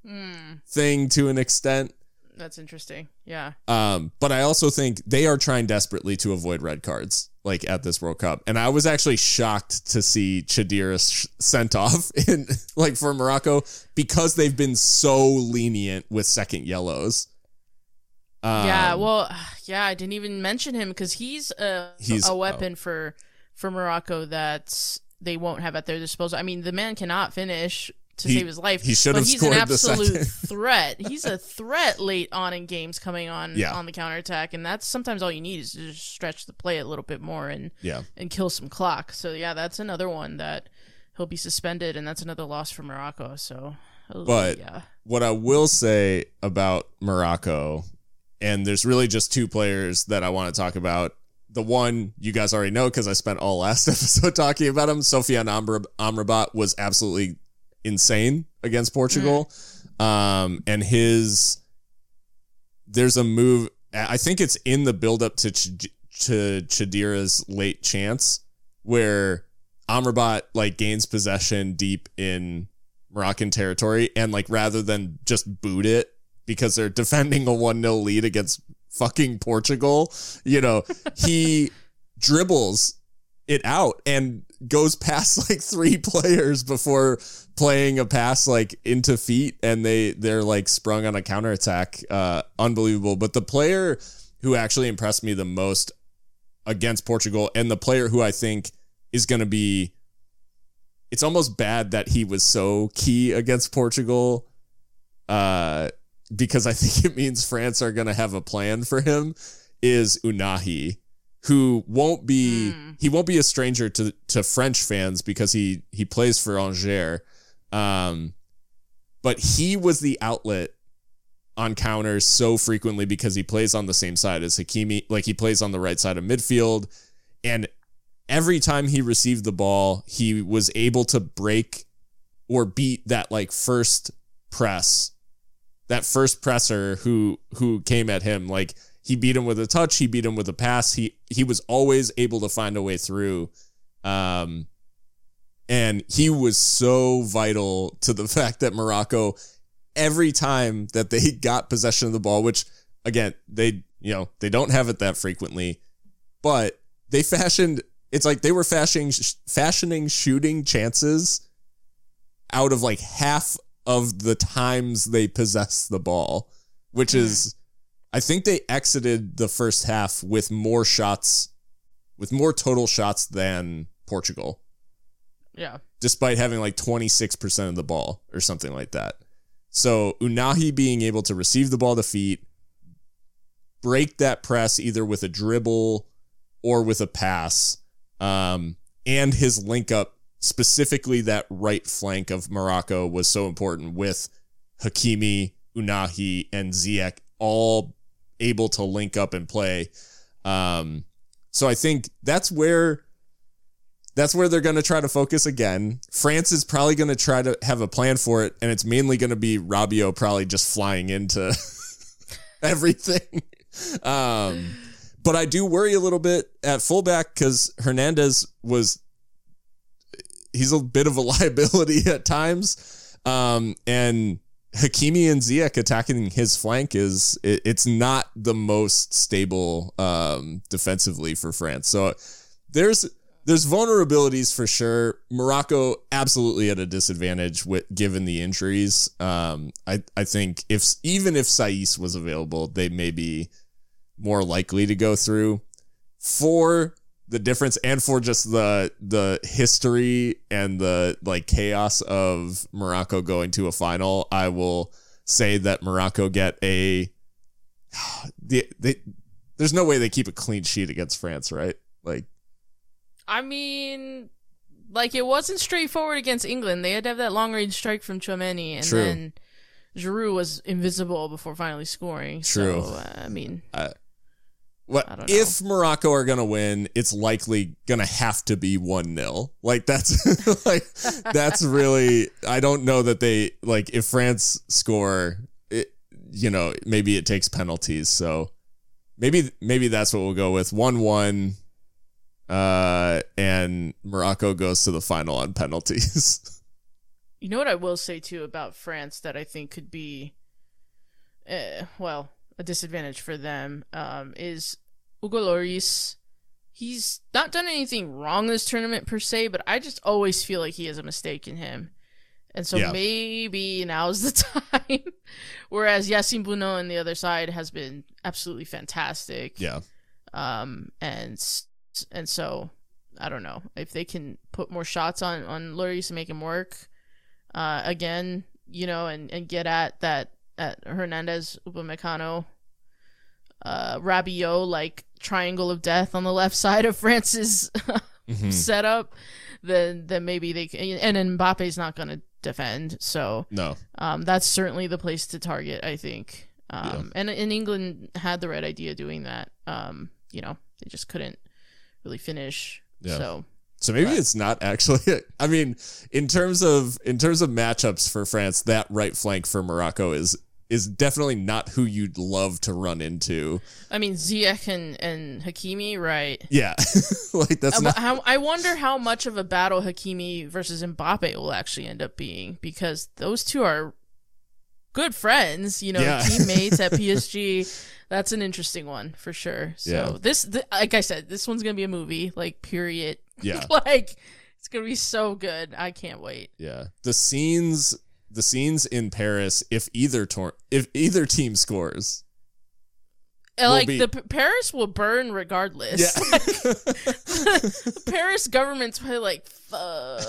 Mm. thing to an extent. That's interesting. Yeah. Um, but I also think they are trying desperately to avoid red cards, like at this World Cup. And I was actually shocked to see Cheddira sh- sent off in like for Morocco because they've been so lenient with second yellows. Um, yeah. Well, yeah. I didn't even mention him because he's a He's- a weapon for for Morocco that they won't have at their disposal. I mean, the man cannot finish to He- save his life. he should but have he's an absolute threat. He's a threat late on in games coming on Yeah. on the counterattack, and that's sometimes all you need is to just stretch the play a little bit more and yeah. and kill some clock. So yeah, that's another one that he'll be suspended, and that's another loss for Morocco. So, oh, But- yeah, what I will say about Morocco, and there's really just two players that I want to talk about. The one you guys already know because I spent all last episode talking about him. Sofyan Amrabat was absolutely insane against Portugal. Um, and his, there's a move, I think it's in the buildup to, Ch- to Cheddira's late chance where Amrabat like gains possession deep in Moroccan territory and like rather than just boot it because they're defending a 1-0 lead against fucking Portugal, you know, he dribbles it out and goes past like three players before playing a pass like into feet and they they're like sprung on a counterattack. Uh unbelievable. But the player who actually impressed me the most against Portugal and the player who I think is going to be it's almost bad that he was so key against Portugal uh because I think it means France are going to have a plan for him is Ounahi who won't be mm. he won't be a stranger to to French fans because he he plays for Angers um but he was the outlet on counters so frequently because he plays on the same side as Hakimi. Like he plays on the right side of midfield. And every time he received the ball, he was able to break or beat that like first press, that first presser who who came at him. Like he beat him with a touch, he beat him with a pass. He he was always able to find a way through. Um and he was so vital to the fact that Morocco every time that they got possession of the ball, which again, they, you know, they don't have it that frequently, but they fashioned, it's like they were fashioning, fashioning shooting chances out of like half of the times they possess the ball, which is, I think they exited the first half with more shots, with more total shots than Portugal. Yeah. Despite having like 26% of the ball or something like that. So Ounahi being able to receive the ball to feet, break that press either with a dribble or with a pass, um, and his link up specifically that right flank of Morocco was so important with Hakimi, Ounahi, and Ziyech all able to link up and play. Um, so I think that's where that's where they're going to try to focus again. France is probably going to try to have a plan for it, and it's mainly going to be Rabiot probably just flying into everything. Um, but I do worry a little bit at fullback because Hernandez was he's a bit of a liability at times, um, and Hakimi and Ziyech attacking his flank is it, it's not the most stable um, defensively for France. So there's there's vulnerabilities for sure. Morocco absolutely at a disadvantage with given the injuries. Um, I I think if even if Saiss was available, they may be more likely to go through. For the difference and for just the the history and the like chaos of Morocco going to a final, I will say that Morocco get a the they there's no way they keep a clean sheet against France, right? Like I mean, like it wasn't straightforward against England. They had to have that long range strike from Tchouameni, and True. then Giroud was invisible before finally scoring. True. So, uh, I mean, uh, what if Morocco are gonna win? It's likely gonna have to be one 0 Like that's like that's really. I don't know that they like if France score. It, you know, maybe it takes penalties. So maybe maybe that's what we'll go with one one uh, and Morocco goes to the final on penalties. you know what I will say too about France that I think could be, uh, well, a disadvantage for them um, is Hugo Lloris. He's not done anything wrong this tournament per se, but I just always feel like he has a mistake in him. And so yeah. maybe now's the time. Whereas Yassine Bounou on the other side has been absolutely fantastic. Yeah. Um, and and so I don't know if they can put more shots on on Lloris and make him work. Uh, again, you know, and and get at that at Hernandez, Upamecano, uh, Rabiot, like triangle of death on the left side of France's mm-hmm. setup. Then then maybe they can, and Mbappe's not going to defend, so no, um, that's certainly the place to target. I think. Um, yeah. and in England had the right idea doing that. Um, you know, they just couldn't really finish. Yeah. So so maybe but. it's not actually. I mean, in terms of in terms of matchups for France, that right flank for Morocco is is definitely not who you'd love to run into. I mean, Ziyech and, and Hakimi, right? Yeah, like that's. Uh, not... How, I wonder how much of a battle Hakimi versus Mbappe will actually end up being because those two are good friends. You know, yeah. teammates at PSG. That's an interesting one for sure. So yeah. this, th- like I said, this one's gonna be a movie, like period. Yeah. like it's gonna be so good. I can't wait. Yeah. The scenes the scenes in Paris if either tor- if either team scores. Like be- the P- Paris will burn regardless. Yeah. the Paris government's probably like, fuck.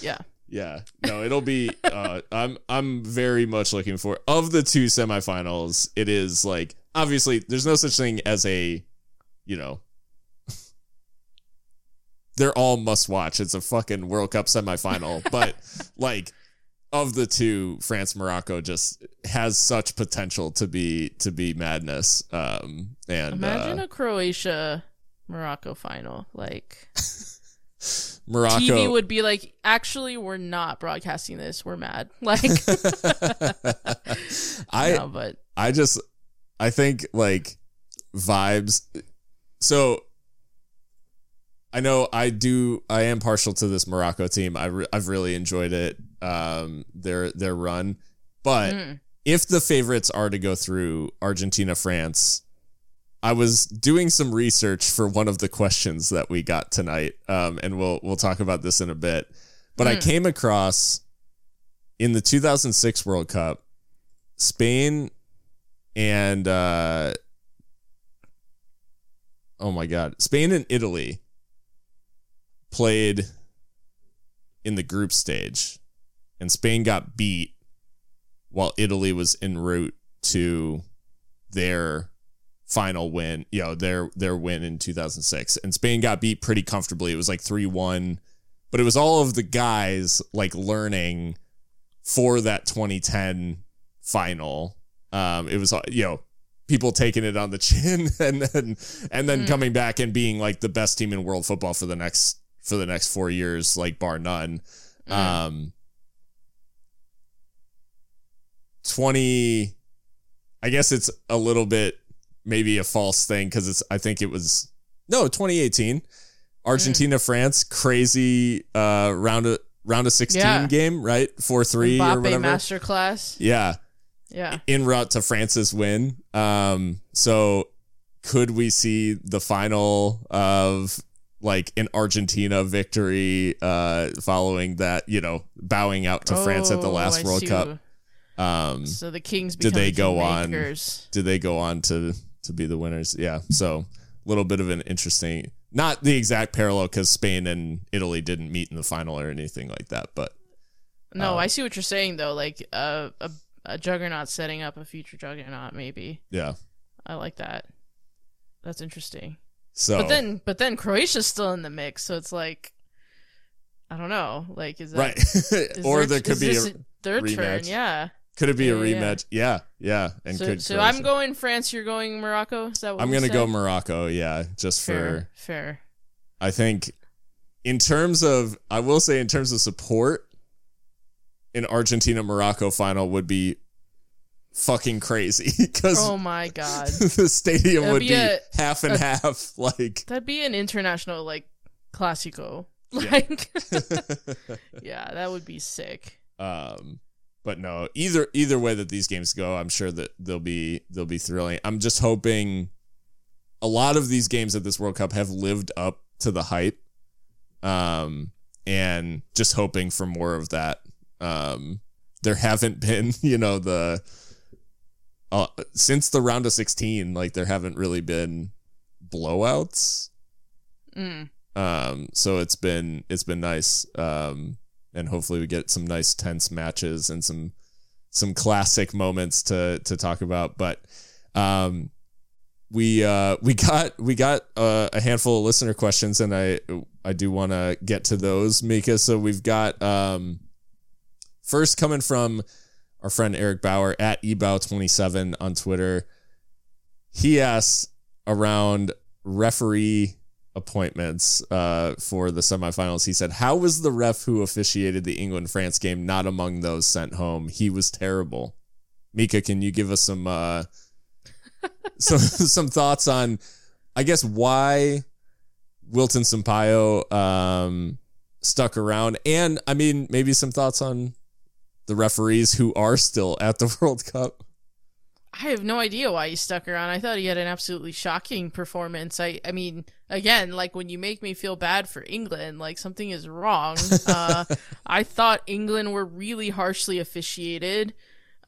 yeah. yeah. No, it'll be uh I'm I'm very much looking for of the two semifinals, it is like obviously there's no such thing as a you know they're all must watch. It's a fucking World Cup semifinal, but like of the two, France Morocco just has such potential to be to be madness. Um, and Imagine uh, a Croatia Morocco final. Like Morocco. TV would be like, actually, we're not broadcasting this. We're mad. Like, I no, but I just I think like vibes. So I know I do. I am partial to this Morocco team. I re- I've really enjoyed it. Um, their their run, but mm, if the favorites are to go through Argentina, France, I was doing some research for one of the questions that we got tonight, um, and we'll we'll talk about this in a bit. But I Mm. came across in the 2006 World Cup, Spain and uh, oh my god, Spain and Italy played in the group stage, and Spain got beat while Italy was en route to their final win, you know, their their win in 2006. And Spain got beat pretty comfortably. It was like 3-1, but it was all of the guys like learning for that 2010 final. Um it was you know, people taking it on the chin and then and then Mm. coming back and being like the best team in world football for the next for the next 4 years like bar none. mm. Um 20 I guess it's a little bit maybe a false thing cuz it's I think it was no, 2018. Argentina France crazy uh round of round of 16 Yeah. game, right? 4-3 or Mbappe whatever. masterclass. yeah, Yeah. In route to France's win. Um so could we see the final of like an Argentina victory uh following that, you know, bowing out to France at the Oh, last I World see Cup? Um So the Kings Did they the go on- did they go on to to be the winners? Yeah. So a little bit of an interesting, not the exact parallel because Spain and Italy didn't meet in the final or anything like that. But No, Uh, I see what you're saying though. Like uh, a a juggernaut setting up a future juggernaut. Maybe yeah. I like that. That's interesting. So But then, but then Croatia's still in the mix, so it's like, I don't know. Like, is that right, is or their- there could be a, their turn? rematch. Yeah. could it be a yeah, yeah. rematch? Yeah, yeah. And So, could so Croatia- I'm going France. You're going Morocco. Is that what I'm gonna go Morocco. Yeah, just for Fair, fair. I think in terms of I will say in terms of support, an Argentina Morocco final would be fucking crazy because Oh my god, the stadium It'd would be be a- half and a- half. Like, that'd be an international like classico. Yeah. Like, yeah, that would be sick. um, but no, either either way that these games go, I'm sure that they'll be they'll be thrilling. I'm just hoping a lot of these games at this World Cup have lived up to the hype, um, and just hoping for more of that. Um, there haven't been, you know, the uh, since the round of 16, like there haven't really been blowouts. Mm. Um, so it's been it's been nice. Um, and hopefully we get some nice tense matches and some some classic moments to to talk about. But um, we uh we got we got uh, a handful of listener questions, and I I do want to get to those, Mika. So we've got um first coming from our friend Eric Bauer at ebow27 on Twitter. He asks around referee appointments uh, for the semifinals. He said, How was the ref who officiated the England France game not among those sent home? He was terrible. Mika, can you give us some uh, some some thoughts on I guess why Wilton Sampaio um, stuck around and I mean maybe some thoughts on the referees who are still at the World Cup. I have no idea why he stuck around. I thought he had an absolutely shocking performance. I, I mean, again, like when you make me feel bad for England, like something is wrong. Uh, I thought England were really harshly officiated.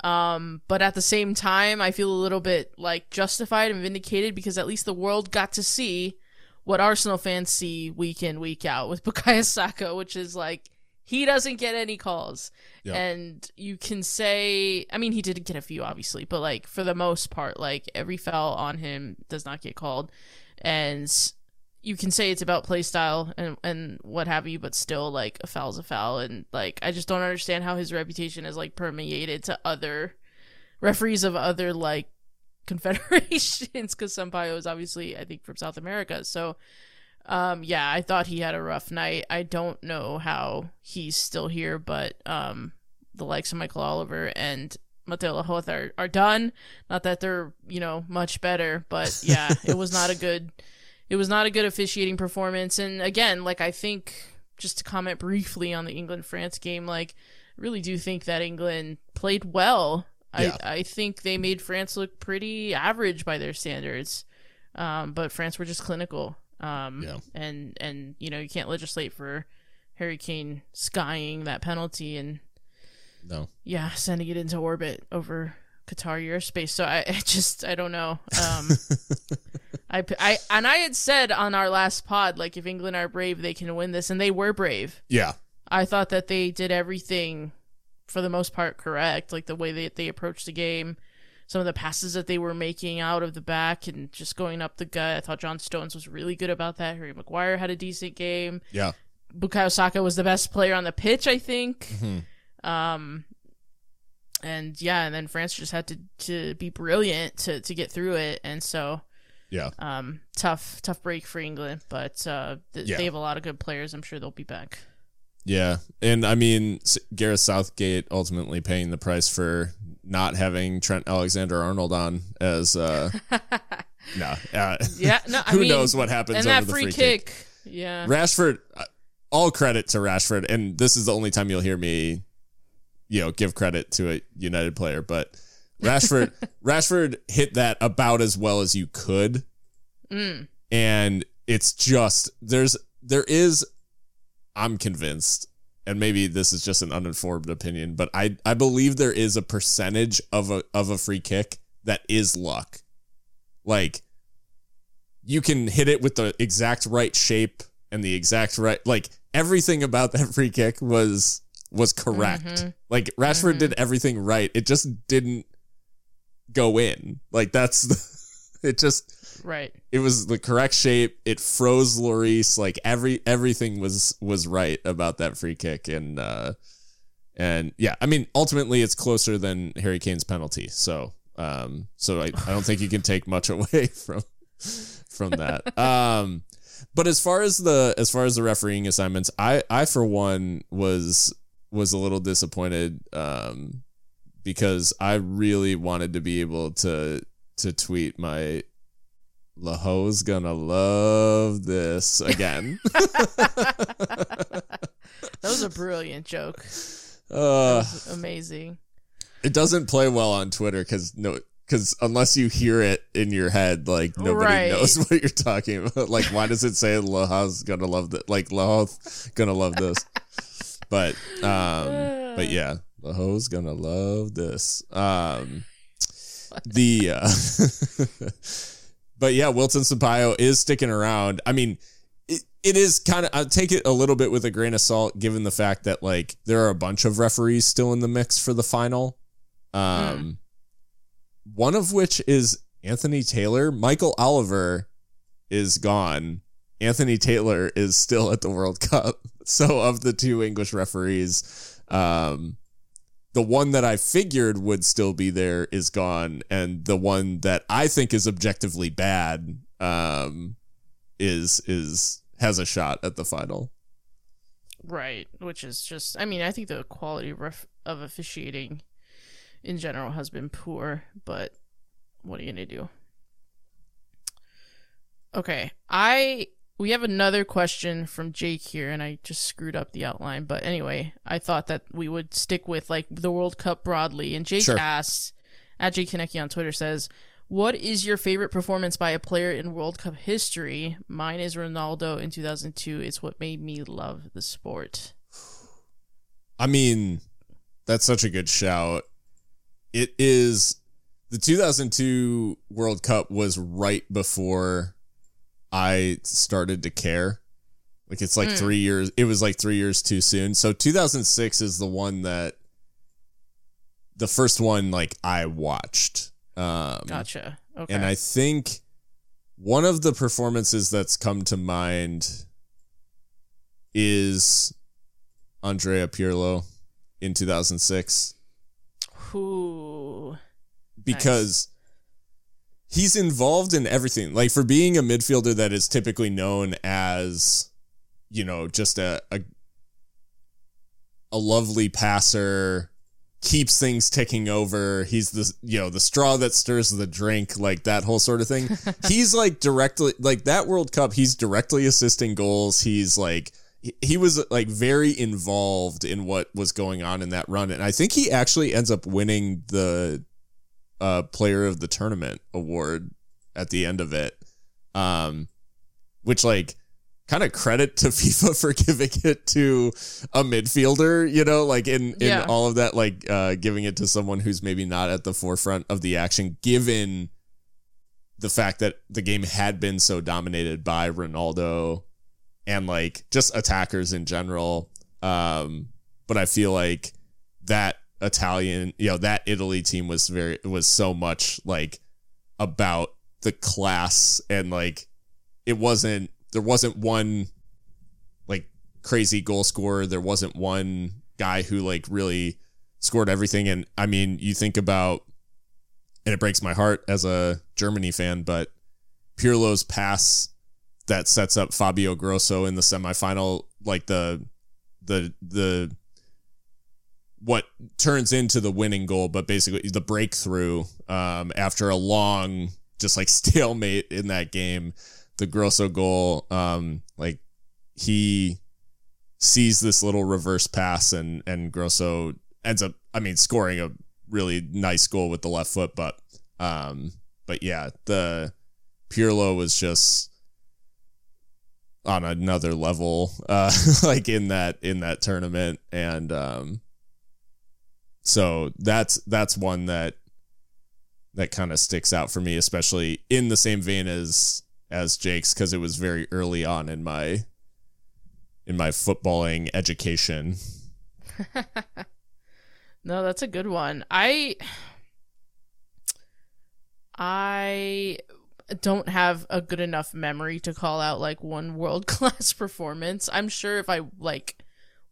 Um, but at the same time, I feel a little bit like justified and vindicated because at least the world got to see what Arsenal fans see week in, week out with Bukayo Saka, which is like he doesn't get any calls. Yep. And you can say, I mean, he did get a few, obviously, but like for the most part, like every foul on him does not get called. And you can say it's about play style and, and what have you, but still, like, a foul's a foul. And like, I just don't understand how his reputation is like permeated to other referees of other like confederations because Sampaio is obviously, I think, from South America. So, um, yeah, I thought he had a rough night. I don't know how he's still here, but um, the likes of Michael Oliver and Mateu Lahoz are, are done. Not that they're, you know, much better, but yeah, it was not a good it was not a good officiating performance. And again, like I think just to comment briefly on the England France game, like I really do think that England played well. Yeah. I I think they made France look pretty average by their standards. Um, but France were just clinical. Um, yeah. and and you know you can't legislate for Harry Kane skying that penalty and no, yeah, sending it into orbit over Qatar airspace. So I, I just I don't know. Um, I, I and I had said on our last pod like if England are brave they can win this and they were brave. Yeah. I thought that they did everything for the most part correct, like the way that they approached the game some of the passes that they were making out of the back and just going up the gut. I thought John Stones was really good about that. Harry Maguire had a decent game. Yeah. Bukayo Saka was the best player on the pitch, I think. Mm-hmm. Um, and yeah, and then France just had to, to be brilliant to, to get through it. And so, yeah, um, tough, tough break for England, but, uh, th- yeah. they have a lot of good players. I'm sure they'll be back. Yeah. And I mean, Gareth Southgate ultimately paying the price for not having Trent Alexander Arnold on as uh no uh, yeah no I who mean, knows what happens and that free, free kick. kick. yeah Rashford uh, all credit to Rashford and this is the only time you'll hear me you know give credit to a United player but Rashford Rashford hit that about as well as you could mm. and it's just there's there is I'm convinced and maybe this is just an uninformed opinion, but I I believe there is a percentage of a of a free kick that is luck. Like you can hit it with the exact right shape and the exact right like everything about that free kick was was correct. Mm-hmm. Like Rashford mm-hmm. did everything right. It just didn't go in. Like that's the, it just Right. It was the correct shape. It froze Lloris. Like every everything was was right about that free kick. And uh and yeah, I mean ultimately it's closer than Harry Kane's penalty. So um so I, I don't think you can take much away from from that. Um but as far as the as far as the refereeing assignments, I I for one was was a little disappointed um because I really wanted to be able to to tweet my Lahoz gonna love this again. that was a brilliant joke. Uh, amazing. It doesn't play well on Twitter because no, because unless you hear it in your head, like nobody right. knows what you're talking about. Like, why does it say Lahoz gonna love that? Like Lahoz gonna love this. but um, but yeah, Lahoz gonna love this. Um, the uh, but yeah, Wilton Sampaio is sticking around. I mean, it, it is kind of, I take it a little bit with a grain of salt, given the fact that like there are a bunch of referees still in the mix for the final. Um, mm. one of which is Anthony Taylor. Michael Oliver is gone. Anthony Taylor is still at the World Cup. So of the two English referees, um, the one that I figured would still be there is gone, and the one that I think is objectively bad um, is is has a shot at the final. Right, which is just I mean I think the quality of, of officiating in general has been poor, but what are you gonna do? Okay, I we have another question from Jake here, and I just screwed up the outline. But anyway, I thought that we would stick with like the World Cup broadly. And Jake sure. asks, At Jake Kaneki on Twitter says, "What is your favorite performance by a player in World Cup history? Mine is Ronaldo in 2002. It's what made me love the sport." I mean, that's such a good shout. It is the 2002 World Cup was right before I started to care. Like it's like Mm. 3 years it was like 3 years too soon. So 2006 is the one that the first one like I watched. Um Gotcha. Okay. and I think one of the performances that's come to mind is Andrea Pirlo in 2006 Ooh. because he's involved in everything. Like for being a midfielder that is typically known as, you know, just a a, a lovely passer, keeps things ticking over. He's the you know the straw that stirs the drink, like that whole sort of thing. he's like directly like that World Cup. He's directly assisting goals. He's like he- he was like very involved in what was going on in that run, and I think he actually ends up winning the uh, player of the tournament award at the end of it. Um, which like kind of credit to FIFA for giving it to a midfielder, you know, like in in Yeah. all of that, like uh, giving it to someone who's maybe not at the forefront of the action, given the fact that the game had been so dominated by Ronaldo and like just attackers in general. Um, but I feel like that Italian, you know, that Italy team was very was so much like about the class and like it wasn't there wasn't one like crazy goal scorer. There wasn't one guy who like really scored everything. And I mean, you think about and it breaks my heart as a Germany fan, but Pirlo's pass that sets up Fabio Grosso in the semifinal, like the the the what turns into the winning goal, but basically the breakthrough um, after a long just like stalemate in that game, the Grosso goal, um, like he sees this little reverse pass and and Grosso ends up, I mean, scoring a really nice goal with the left foot, but um, but yeah, the Pirlo was just on another level, uh, like in that in that tournament, and um, so that's that's one that that kind of sticks out for me, especially in the same vein as as Jake's, because it was very early on in my in my footballing education. No, that's a good one. I I don't have a good enough memory to call out like one world class performance. I'm sure if I like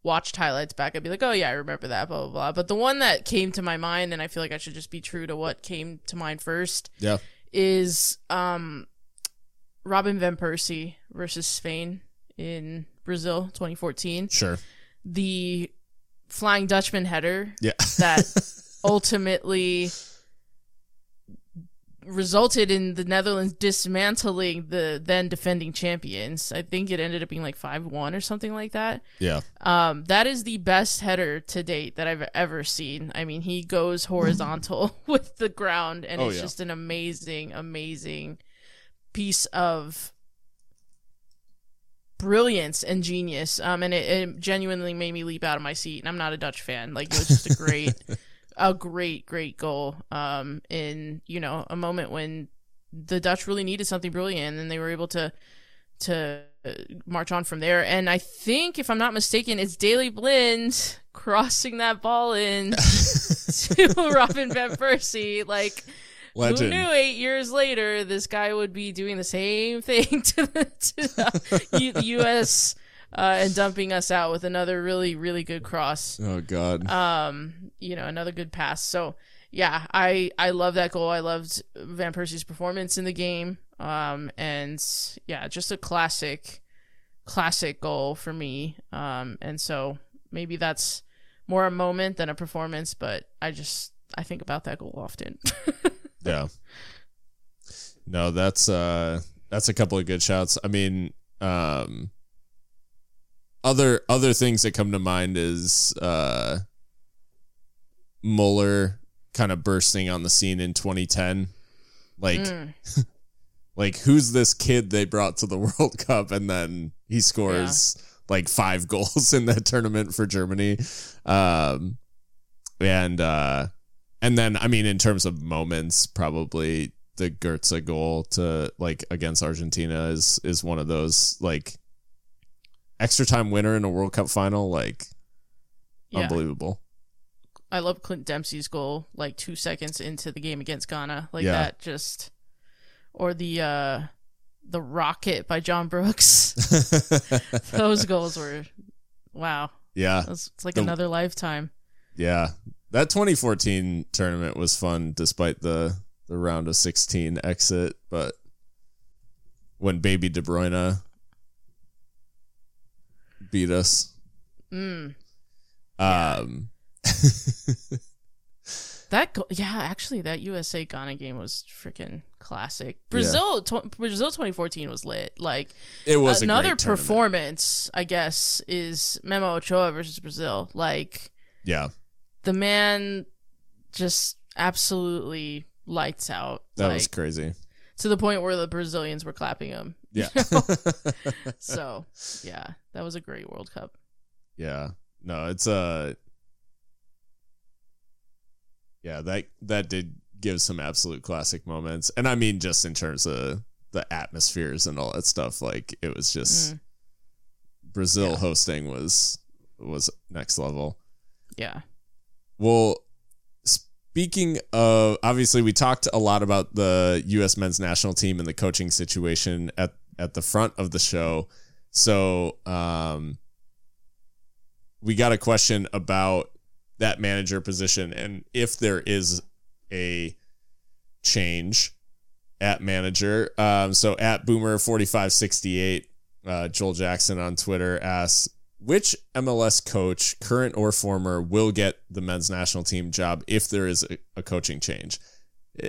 watched highlights back, I'd be like, oh yeah, I remember that, blah blah blah. But the one that came to my mind, and I feel like I should just be true to what came to mind first, Yeah. is um Robin van Persie versus Spain in Brazil 2014. Sure. The Flying Dutchman header Yeah. that ultimately resulted in the Netherlands dismantling the then defending champions. I think it ended up being like 5-1 or something like that. yeah. Um, that is the best header to date that I've ever seen. I mean, he goes horizontal with the ground, and Oh, it's yeah. just an amazing, amazing piece of brilliance and genius. Um, and it, it genuinely made me leap out of my seat. And I'm not a Dutch fan. Like it was just a great, a great, great goal. Um, in you know a moment when the Dutch really needed something brilliant, and they were able to to march on from there. And I think, if I'm not mistaken, it's Daley Blind crossing that ball in to Robin van Persie. Like, Legend. who knew eight years later this guy would be doing the same thing to the, to the U- the U.S. Uh, and dumping us out with another really, really good cross Oh God. um you know another good pass so yeah i i love that goal i loved van persie's performance in the game um and yeah just a classic classic goal for me um and so maybe that's more a moment than a performance but i just i think about that goal often Yeah. No, that's uh that's a couple of good shouts. I mean, um other other things that come to mind is uh Mueller kind of bursting on the scene in 2010. Like, Mm. like who's this kid they brought to the World Cup, and then he scores like five goals in that tournament for Germany. Um, and uh, and then I mean, in terms of moments, probably the Goetze goal to like against Argentina is is one of those like extra time winner in a World Cup final, like Yeah. unbelievable. I love Clint Dempsey's goal, like two seconds into the game against Ghana, like Yeah. that. Just or the uh the rocket by John Brooks. Those goals were wow. yeah, it's like The- another lifetime. yeah. That 2014 tournament was fun, despite the the round of 16 exit. But when Baby De Bruyne beat us, Mm. um, That go- yeah, actually, that USA Ghana game was freaking classic. Brazil, tw- Brazil 2014 was lit. Like it was another performance, I guess, is Memo Ochoa versus Brazil. Like Yeah, the man just absolutely lights out. that like, was crazy. To the point where the Brazilians were clapping him. Yeah, So yeah, that was a great World Cup. yeah. No, it's uh yeah that that did give some absolute classic moments, and I mean just in terms of the atmospheres and all that stuff. Like it was just Mm, Brazil Yeah. hosting was was next level. yeah. Well, speaking of, obviously, we talked a lot about the U.S. men's national team and the coaching situation at at the front of the show. So, um, we got a question about that manager position and if there is a change at manager. Um, so at Boomer forty five sixty eight, uh, Joel Jackson on Twitter asks, which MLS coach, current or former, will get the men's national team job if there is a, a coaching change?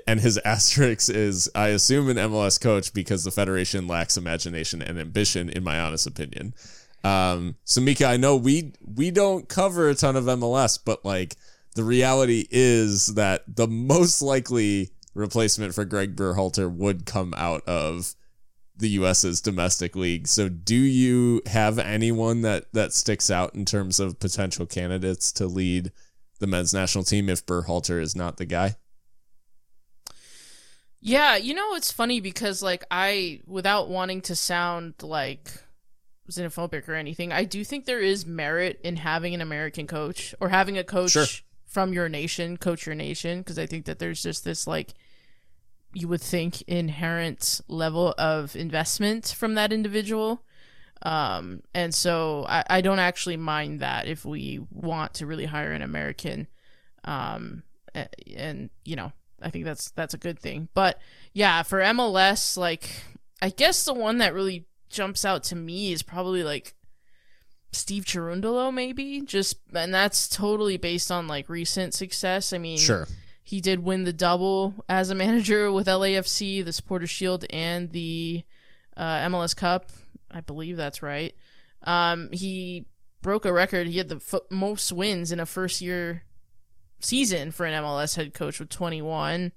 And his asterisk is, I assume an MLS coach because the federation lacks imagination and ambition, in my honest opinion. Um, so Mika, I know we we don't cover a ton of MLS, but like the reality is that the most likely replacement for Gregg Berhalter would come out of the US's domestic league. So do you have anyone that that sticks out in terms of potential candidates to lead the men's national team if Berhalter is not the guy? Yeah, you know it's funny because like I without wanting to sound like xenophobic or anything, I do think there is merit in having an American coach or having a coach Sure. from your nation coach your nation because I think that there's just this like you would think inherent level of investment from that individual. Um, and so I, I don't actually mind that if we want to really hire an American. Um, a- and you know, I think that's that's a good thing. But yeah, for MLS, like I guess the one that really jumps out to me is probably like Steve Cherundolo, maybe. Just and that's totally based on like recent success. I mean, he did win the double as a manager with LAFC, the Supporter Shield, and the uh, MLS Cup. I believe that's right. Um, he broke a record. He had the f- most wins in a first year season for an MLS head coach with 21.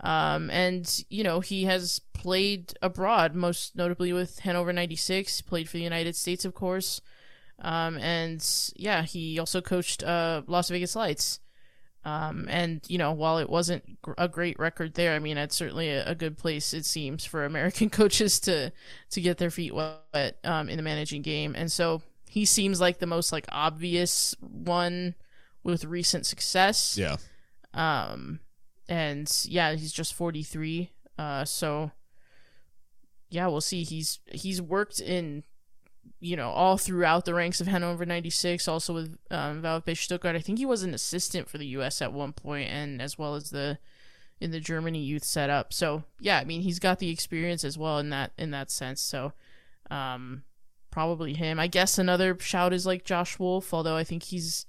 Um, and, you know, he has played abroad, most notably with Hannover 96, played for the United States, of course. Um, and yeah, he also coached uh, Las Vegas Lights. Um, and you know, while it wasn't gr- a great record there, I mean, it's certainly a, a good place it seems for American coaches to to get their feet wet um, in the managing game. And so he seems like the most like obvious one with recent success. Yeah. Um, and yeah, he's just 43. Uh, so yeah, we'll see. He's he's worked in, you know, all throughout the ranks of Hannover 96, also with um, VfB Stuttgart. I think he was an assistant for the U.S. at one point, and as well as the in the Germany youth setup. So yeah, I mean, he's got the experience as well in that in that sense. So, um, probably him. I guess another shout is like Josh Wolff, although I think he's.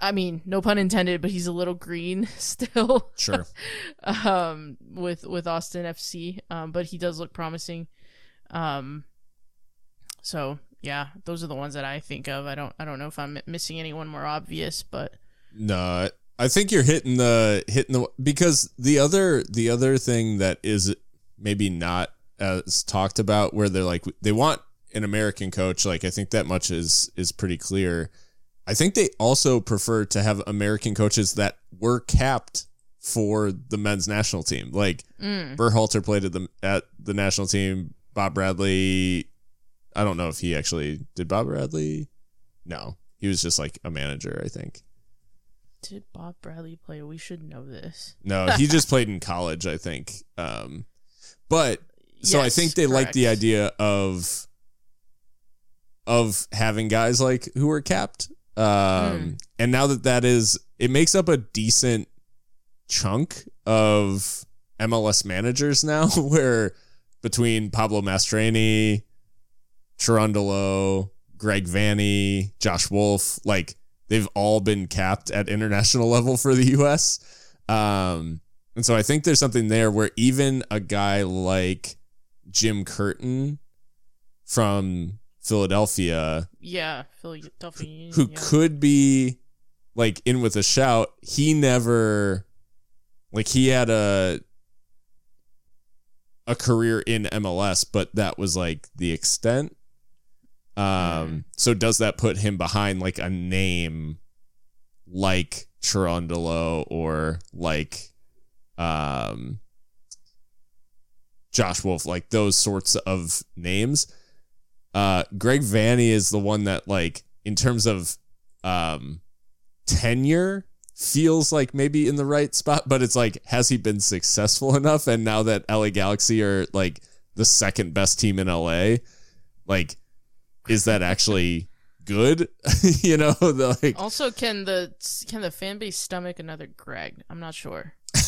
I mean, no pun intended, but he's a little green still Sure. um, with with Austin FC. Um, but he does look promising. Um, so yeah, those are the ones that I think of. I don't I don't know if I'm missing anyone more obvious, but No, I think you're hitting the hitting the because the other the other thing that is maybe not as talked about where they're like they want an American coach like I think that much is is pretty clear. I think they also prefer to have American coaches that were capped for the men's national team. Like mm. Played at the at the national team. Bob Bradley, I don't know if he actually did. Bob Bradley, no, he was just like a manager, I think. Did Bob Bradley play? We should know this. No, he just played in college, I think. Um, but so yes, I think they like the idea of of having guys like who are capped. Um, mm. and now that that is, it makes up a decent chunk of MLS managers now, where between Pablo Mastroeni, Cherundolo, Greg Vanney, Josh Wolff, like they've all been capped at international level for the US. Um, and so I think there's something there where even a guy like Jim Curtin from Philadelphia, yeah, Philadelphia, who yeah. could be like in with a shout, he never like he had a a career in MLS, but that was like the extent. Um, so does that put him behind like a name like Cherundolo or like um Josh Wolff, like those sorts of names? Uh Greg Vanney is the one that like in terms of um tenure feels like maybe in the right spot, but it's like, has he been successful enough? And now that LA Galaxy are like the second best team in LA, like, is that actually good? you know, the, like also can the can the fan base stomach another Greg? I'm not sure.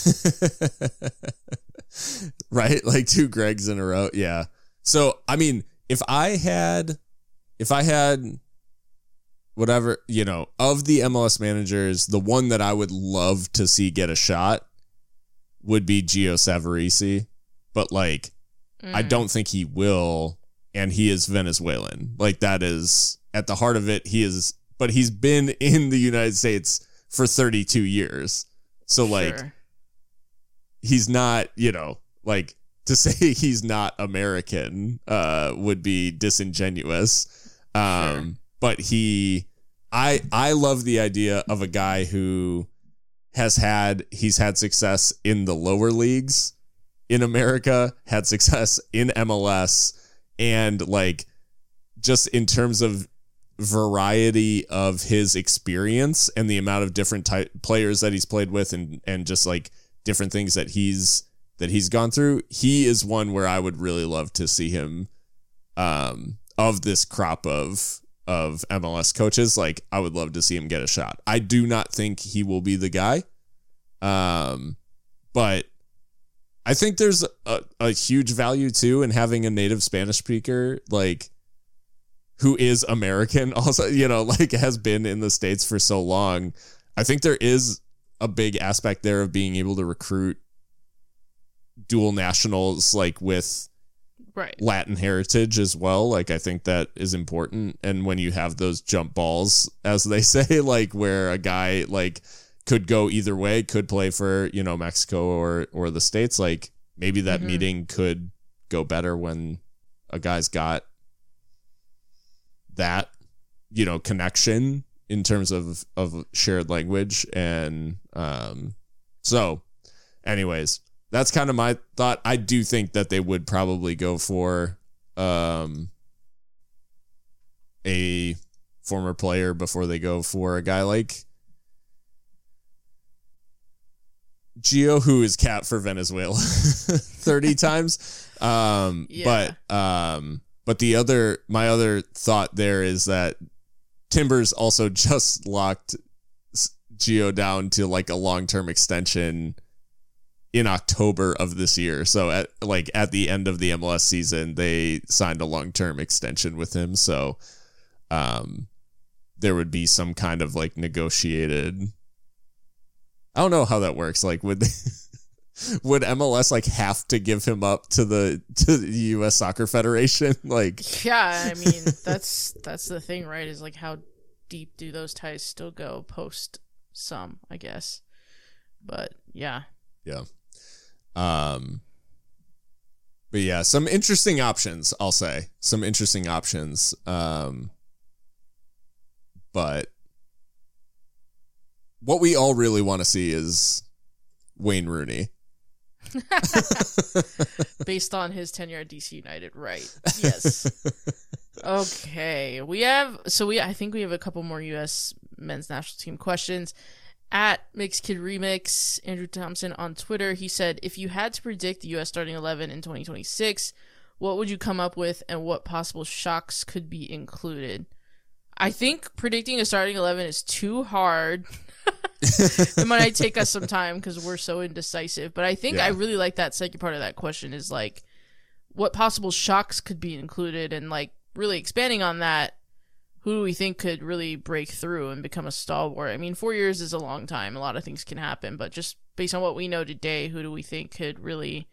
right, like two Gregs in a row. Yeah. So I mean, if I had, if I had whatever, you know, of the MLS managers, the one that I would love to see get a shot would be Gio Savarese. But like, mm. I don't think he will. And he is Venezuelan. Like, that is at the heart of it. He is, but he's been in the United States for 32 years. So, like, sure. he's not, you know, like, to say he's not American uh, would be disingenuous. Um, sure but he I I love the idea of a guy who has had he's had success in the lower leagues in America, had success in MLS and like just in terms of variety of his experience and the amount of different type players that he's played with and and just like different things that he's that he's gone through he is one where I would really love to see him um of this crop of of MLS coaches, like I would love to see him get a shot. I do not think he will be the guy. Um, but I think there's a, a huge value too in having a native Spanish speaker like who is American also, you know, like has been in the States for so long. I think there is a big aspect there of being able to recruit dual nationals like with right. Latin heritage as well. Like I think that is important. And when you have those jump balls, as they say, like where a guy like could go either way, could play for, you know, Mexico or or the States, like maybe that mm-hmm. meeting could go better when a guy's got that, you know, connection in terms of of shared language and um so anyways that's kind of my thought. I do think that they would probably go for um, a former player before they go for a guy like Gio, who is capped for Venezuela 30 times. Um, yeah. but um, but the other my other thought there is that Timbers also just locked Gio down to like a long term extension in October of this year. So at like at the end of the MLS season, they signed a long-term extension with him. So um there would be some kind of like negotiated I don't know how that works. Like would would MLS like have to give him up to the to the US Soccer Federation? Like Yeah, I mean, that's that's the thing, right? Is like how deep do those ties still go post some, I guess. But yeah. Yeah. Um but yeah, some interesting options, I'll say. Some interesting options. Um but what we all really want to see is Wayne Rooney. Based on his tenure at DC United, right? Yes. okay, we have so we I think we have a couple more U.S. men's national team questions. At Mixed Kid Remix, Andrew Thompson on Twitter, he said, "If you had to predict the U.S. starting eleven in 2026, what would you come up with, and what possible shocks could be included?" I think predicting a starting eleven is too hard. it might take us some time because we're so indecisive. But I think yeah. I really like that second part of that question is like what possible shocks could be included and like really expanding on that who do we think could really break through and become a stalwart i mean four years is a long time a lot of things can happen but just based on what we know today who do we think could really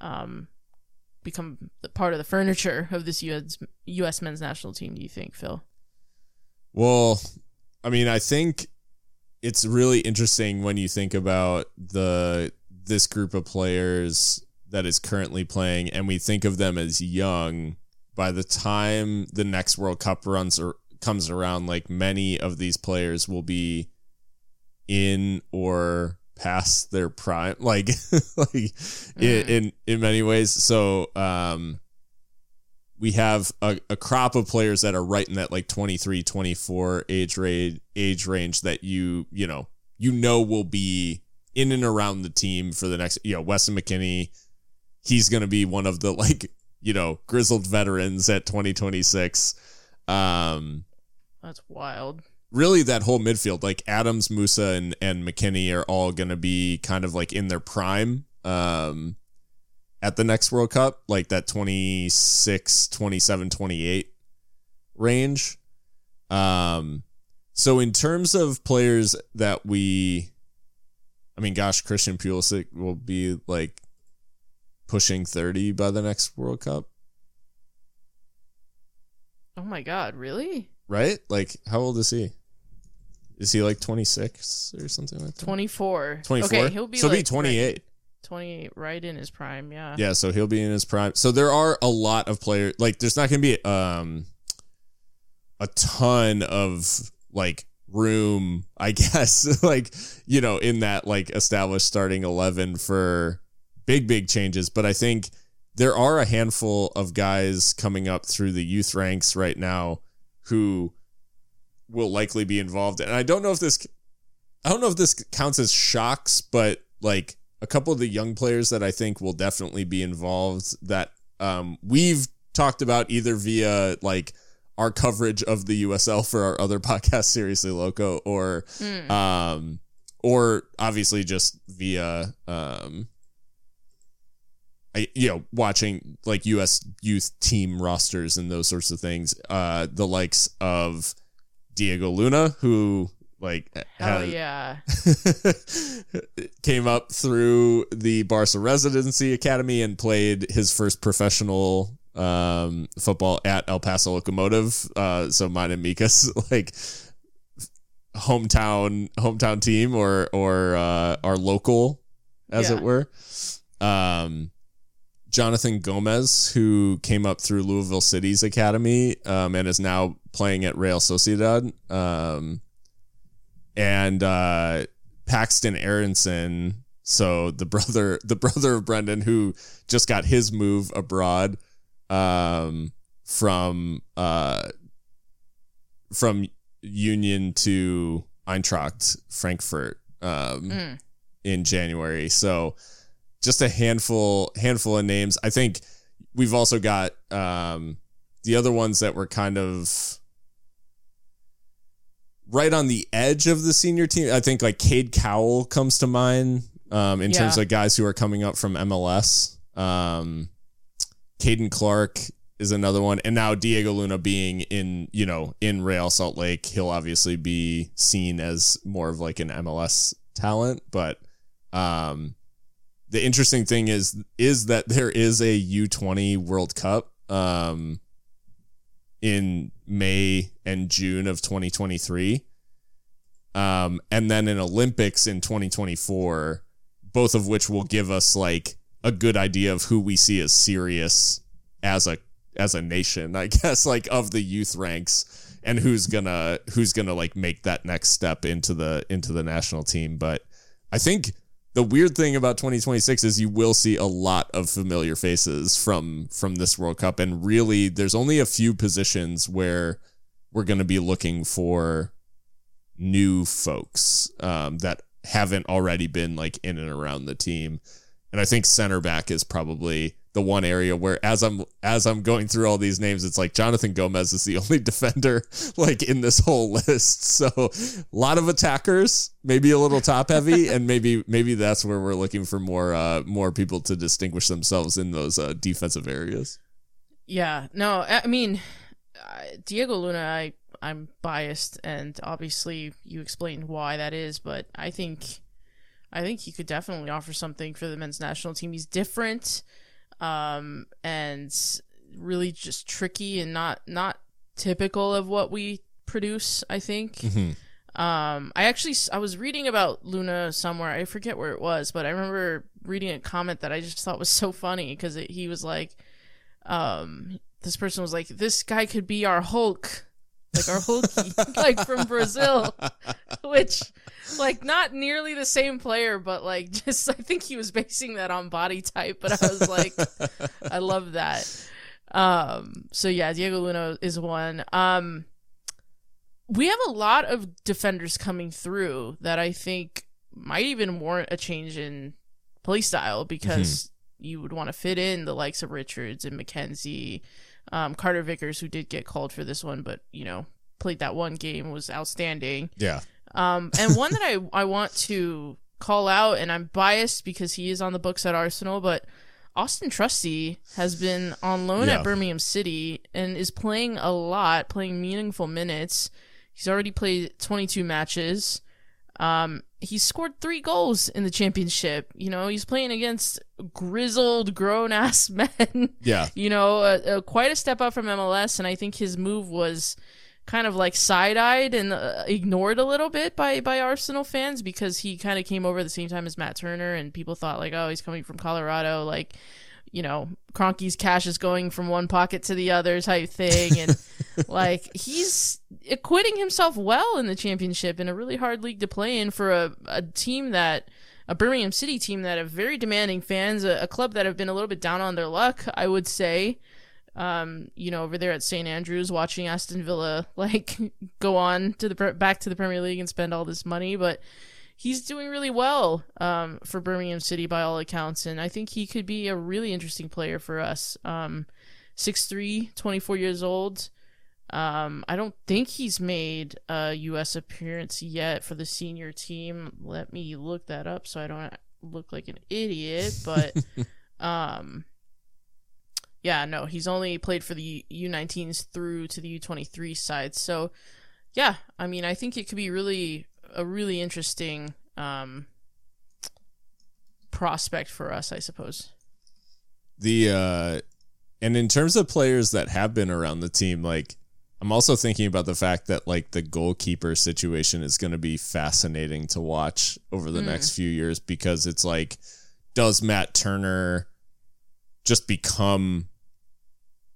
um, become part of the furniture of this US, US men's national team do you think phil well i mean i think it's really interesting when you think about the this group of players that is currently playing and we think of them as young by the time the next world cup runs or comes around like many of these players will be in or past their prime like like mm. in, in in many ways so um we have a, a crop of players that are right in that like 23 24 age range age range that you you know you know will be in and around the team for the next you know Weston McKennie he's going to be one of the like you know grizzled veterans at 2026 um that's wild. really that whole midfield like Adams musah and and McKennie are all going to be kind of like in their prime. Um at the next World Cup, like that 26, 27, 28 range. Um, so in terms of players that we, I mean, gosh, Christian Pulisic will be like pushing 30 by the next World Cup. Oh my God, really? Right? Like, how old is he? Is he like 26 or something like that? 24. 24? Okay, he'll be so like, be 28. 28 right in his prime yeah. Yeah so he'll be in his prime. So there are a lot of players like there's not gonna be um a ton of like room i guess like you know in that like established starting 11 for big big changes. But i think there are a handful of guys coming up through the youth ranks right now who will likely be involved. And i don't know if this i don't know if this counts as shocks but like a couple of the young players that I think will definitely be involved that um, we've talked about either via like our coverage of the USL for our other podcast, Seriously Loco, or mm. um, or obviously just via um, I, you know, watching like U.S. youth team rosters and those sorts of things. Uh, the likes of Diego Luna, who like hell had, yeah came up through the Barca residency academy and played his first professional um, football at El Paso Locomotive uh, so mine and Mika's like hometown hometown team or or uh, our local as yeah. it were um, Jonathan Gomez, who came up through Louisville City's academy um, and is now playing at Real Sociedad. Um, and uh, Paxten Aaronson, so the brother the brother of Brenden who just got his move abroad um, from uh, from Union to Eintracht Frankfurt um, mm. in January. So just a handful handful of names. I think we've also got um, the other ones that were kind of right on the edge of the senior team. I think like Cade Cowell comes to mind um, in yeah. terms of guys who are coming up from MLS. Um, Caden Clark is another one, and now Diego Luna being in you know in Real Salt Lake, he'll obviously be seen as more of like an MLS talent. But um, the interesting thing is is that there is a U twenty World Cup. Um, in May and June of 2023. um, and then an Olympics in 2024, both of which will give us like a good idea of who we see as serious as a as a nation, I guess, like of the youth ranks and who's gonna who's gonna like make that next step into the into the national team. But I think the weird thing about 2026 is you will see a lot of familiar faces from from this World Cup, and really, there's only a few positions where we're going to be looking for new folks um, that haven't already been like in and around the team. And I think center back is probably the one area where as I'm as I'm going through all these names, it's like Jonathan Gomez is the only defender like in this whole list. So a lot of attackers, maybe a little top heavy, and maybe maybe that's where we're looking for more uh more people to distinguish themselves in those uh, defensive areas. Yeah, no, I mean Diego Luna, I I'm biased, and obviously you explained why that is, but I think I think he could definitely offer something for the men's national team. He's different um, and really just tricky and not not typical of what we produce. I think. Mm-hmm. Um, I actually I was reading about Luna somewhere. I forget where it was, but I remember reading a comment that I just thought was so funny because he was like, um, this person was like, "This guy could be our Hulk." Like our Hulky, like from Brazil, which, like, not nearly the same player, but like, just I think he was basing that on body type. But I was like, I love that. Um, so yeah, Diego Luna is one. Um, we have a lot of defenders coming through that I think might even warrant a change in play style because mm-hmm. you would want to fit in the likes of Richards and McKenzie um, Carter Vickers, who did get called for this one, but you know played that one game, was outstanding. Yeah. Um, and one that I I want to call out, and I'm biased because he is on the books at Arsenal, but Auston Trusty has been on loan yeah. at Birmingham City and is playing a lot, playing meaningful minutes. He's already played 22 matches. Um, he scored three goals in the championship. You know, he's playing against grizzled, grown ass men. Yeah. you know, quite a step up from MLS, and I think his move was kind of like side eyed and uh, ignored a little bit by by Arsenal fans because he kind of came over at the same time as Matt Turner, and people thought like, oh, he's coming from Colorado, like you know, Kroenke's cash is going from one pocket to the other type thing. And like he's acquitting himself well in the championship in a really hard league to play in for a, a team that a Birmingham City team that have very demanding fans, a, a club that have been a little bit down on their luck, I would say. Um, you know, over there at St Andrews, watching Aston Villa like go on to the back to the Premier League and spend all this money, but he's doing really well um, for Birmingham City by all accounts, and I think he could be a really interesting player for us. Um, 6'3", 24 years old. Um, I don't think he's made a U.S. appearance yet for the senior team. Let me look that up so I don't look like an idiot. But, um, yeah, no, he's only played for the U19s through to the U23 side. So, yeah, I mean, I think it could be really a really interesting um, prospect for us, I suppose. The uh, and in terms of players that have been around the team, like I'm also thinking about the fact that like the goalkeeper situation is going to be fascinating to watch over the mm. next few years because it's like, does Matt Turner just become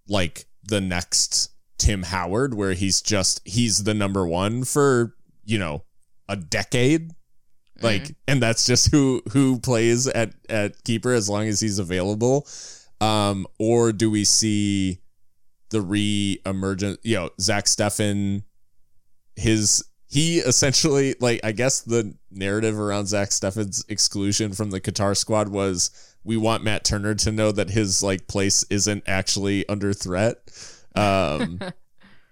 like the next Tim Howard, where he's just he's the number one for you know a decade. Like mm-hmm. and that's just who who plays at at keeper as long as he's available. Um or do we see the re-emergent you know zach steffen his he essentially like i guess the narrative around zach steffen's exclusion from the qatar squad was we want matt turner to know that his like place isn't actually under threat. Um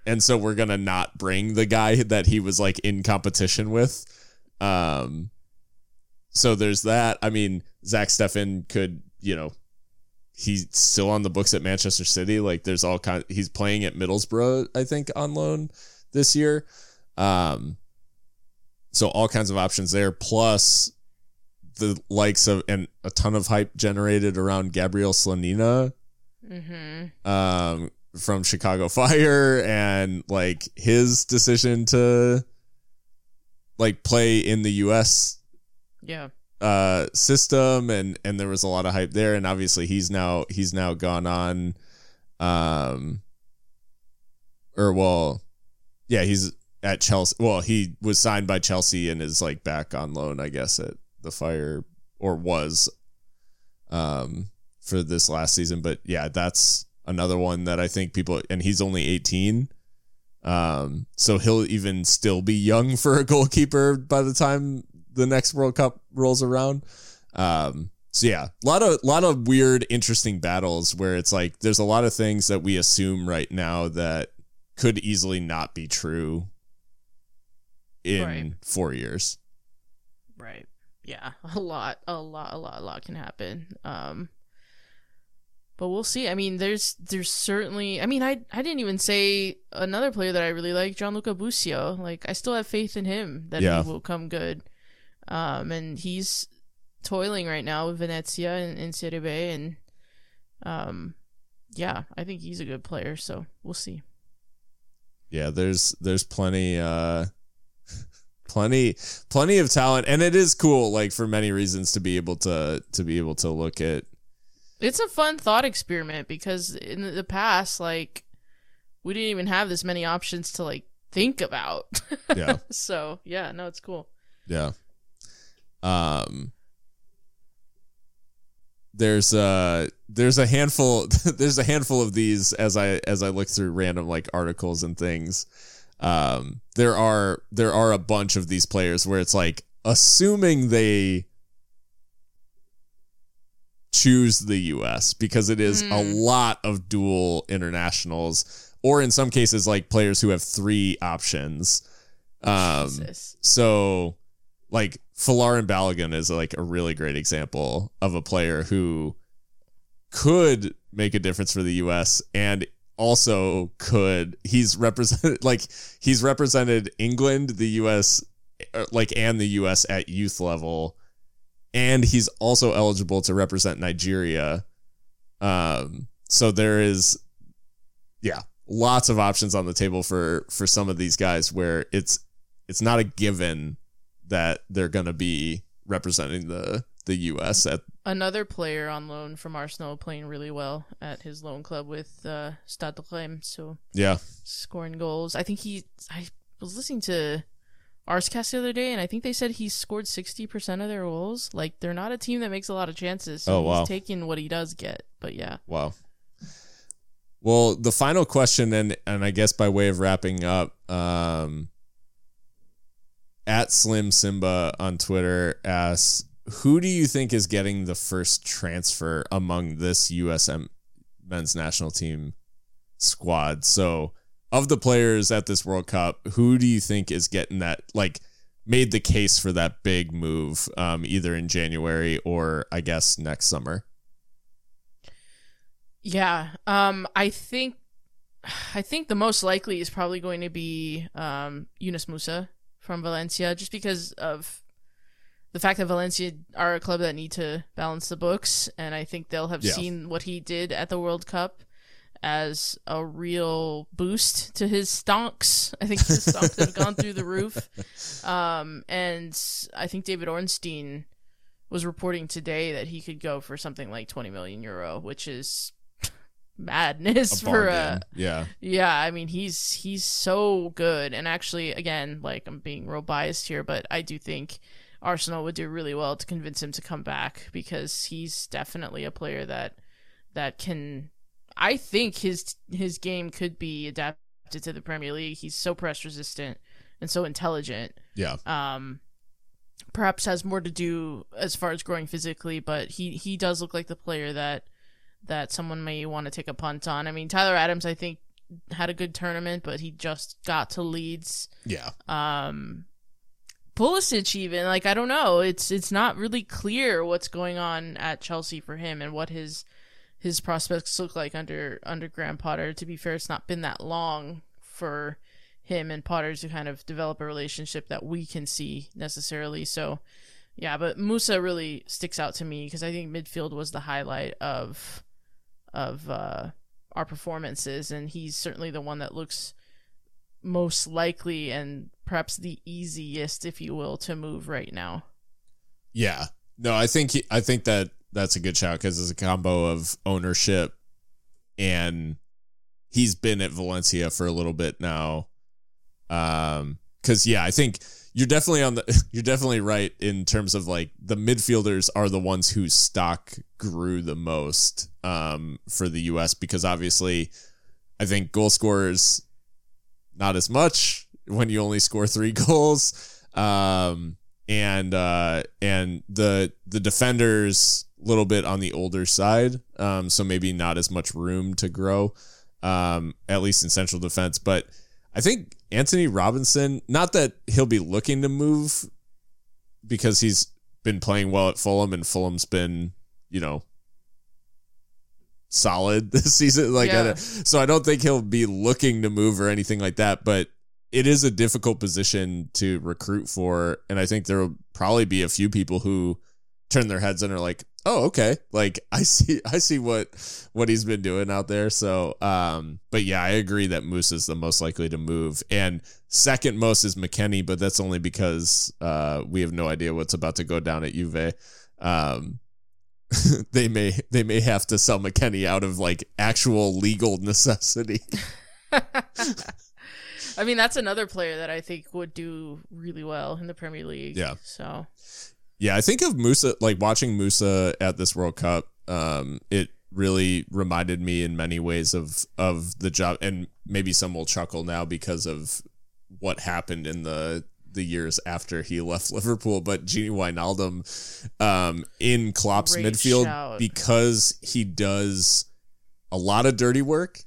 and so we're gonna not bring the guy that he was like in competition with. Um, so there's that. I mean, Zach Steffen could, you know, he's still on the books at Manchester City. Like there's all kind. Of, he's playing at Middlesbrough, I think, on loan this year. Um, so all kinds of options there. Plus the likes of and a ton of hype generated around Gabriel Slonina. Mm-hmm. Um, from Chicago Fire and like his decision to like play in the US Yeah. uh system and and there was a lot of hype there and obviously he's now he's now gone on um or well yeah he's at Chelsea well he was signed by Chelsea and is like back on loan I guess at the fire or was um for this last season but yeah that's another one that I think people and he's only 18 um so he'll even still be young for a goalkeeper by the time the next World Cup rolls around. Um, so yeah, a lot of a lot of weird, interesting battles where it's like there's a lot of things that we assume right now that could easily not be true in Right. four years. Right. Yeah. A lot, a lot, a lot, a lot can happen. Um but we'll see. I mean, there's there's certainly I mean, I I didn't even say another player that I really like, Gianluca Busio. Like I still have faith in him that Yeah. he will come good. Um and he's toiling right now with Venezia in, in Serie B and um yeah, I think he's a good player, so we'll see. Yeah, there's there's plenty uh plenty plenty of talent and it is cool like for many reasons to be able to to be able to look at It's a fun thought experiment because in the past, like, we didn't even have this many options to like think about. Yeah. so yeah, no, it's cool. Yeah. Um there's uh there's a handful there's a handful of these as I as I look through random like articles and things. Um there are there are a bunch of these players where it's like assuming they choose the US because it is a Mm. lot of dual internationals or in some cases like players who have three options. Um Jesus. so, like Folarin Balogun is like a really great example of a player who could make a difference for the U.S. and also could he's represented like he's represented England, the U.S. uh, like and the U.S. at youth level, and he's also eligible to represent Nigeria. Um, so there is, yeah, lots of options on the table for for some of these guys where it's it's not a given that they're going to be representing the the U.S. at Another player on loan from Arsenal playing really well at his loan club with uh, Stade Reims, so yeah scoring goals. I think he. I was listening to Arsecast the other day, and I think they said he scored sixty percent of their goals. Like they're not a team that makes a lot of chances. So Oh, wow. he's taking what he does get. But yeah, wow. Well, the final question, and and I guess by way of wrapping up, um, at Slim Simba on Twitter asks, "Who do you think is getting the first transfer among this USM men's national team squad?" So, of the players at this World Cup, who do you think is getting that like made the case for that big move, um, either in January or I guess next summer? Yeah. Um I think I think the most likely is probably going to be um Yunus Musah from Valencia just because of the fact that Valencia are a club that need to balance the books and I think they'll have Yeah. seen what he did at the World Cup as a real boost to his stonks. I think his stonks have gone through the roof. Um and I think David Ornstein was reporting today that he could go for something like 20 million euro, which is madness A for a yeah. yeah i mean he's he's so good and actually again like i'm being real biased here but i do think arsenal would do really well to convince him to come back because he's definitely a player that that can i think his his game could be adapted to the premier league. He's so press resistant and so intelligent. Yeah. um perhaps has more to do as far as growing physically but he he does look like the player that that someone may want to take a punt on. I mean tyler adams i think had a good tournament but he just got to leeds. Yeah. um Pulisic even like I don't know. It's it's not really clear what's going on at Chelsea for him and what his his prospects look like under under Graham Potter to be fair it's not been that long for him and Potter to kind of develop a relationship that we can see necessarily so yeah but Musah really sticks out to me because I think midfield was the highlight of of uh our performances and he's certainly the one that looks most likely and perhaps the easiest, if you will, to move right now. Yeah. No, I think he, I think that that's a good shout because it's a combo of ownership and he's been at Valencia for a little bit now. Um, because yeah, I think you're definitely on the you're definitely right in terms of like the midfielders are the ones whose stock grew the most um for the US because obviously I think goal scorers not as much when you only score 3 goals um and uh and the the defenders little bit on the older side um so maybe not as much room to grow um at least in central defense but I think Antonee Robinson, not that he'll be looking to move because he's been playing well at Fulham and Fulham's been, you know, solid this season. Like, Yeah. I, so I don't think he'll be looking to move or anything like that. But it is a difficult position to recruit for, and I think there will probably be a few people who turn their heads and are like, "Oh, okay, like I see, I see what what he's been doing out there." So, um, but yeah, I agree that Moose is the most likely to move, and second most is McKennie, but that's only because uh, we have no idea what's about to go down at Juve. Um, they may they may have to sell McKennie out of like actual legal necessity. I mean, that's another player that I think would do really well in the Premier League. Yeah. So Yeah, I think of Musah like watching Musah at this World Cup. Um, it really reminded me in many ways of of the job, and maybe some will chuckle now because of what happened in the the years after he left Liverpool. But Gini Wijnaldum, um, in Klopp's Great midfield shout. because he does a lot of dirty work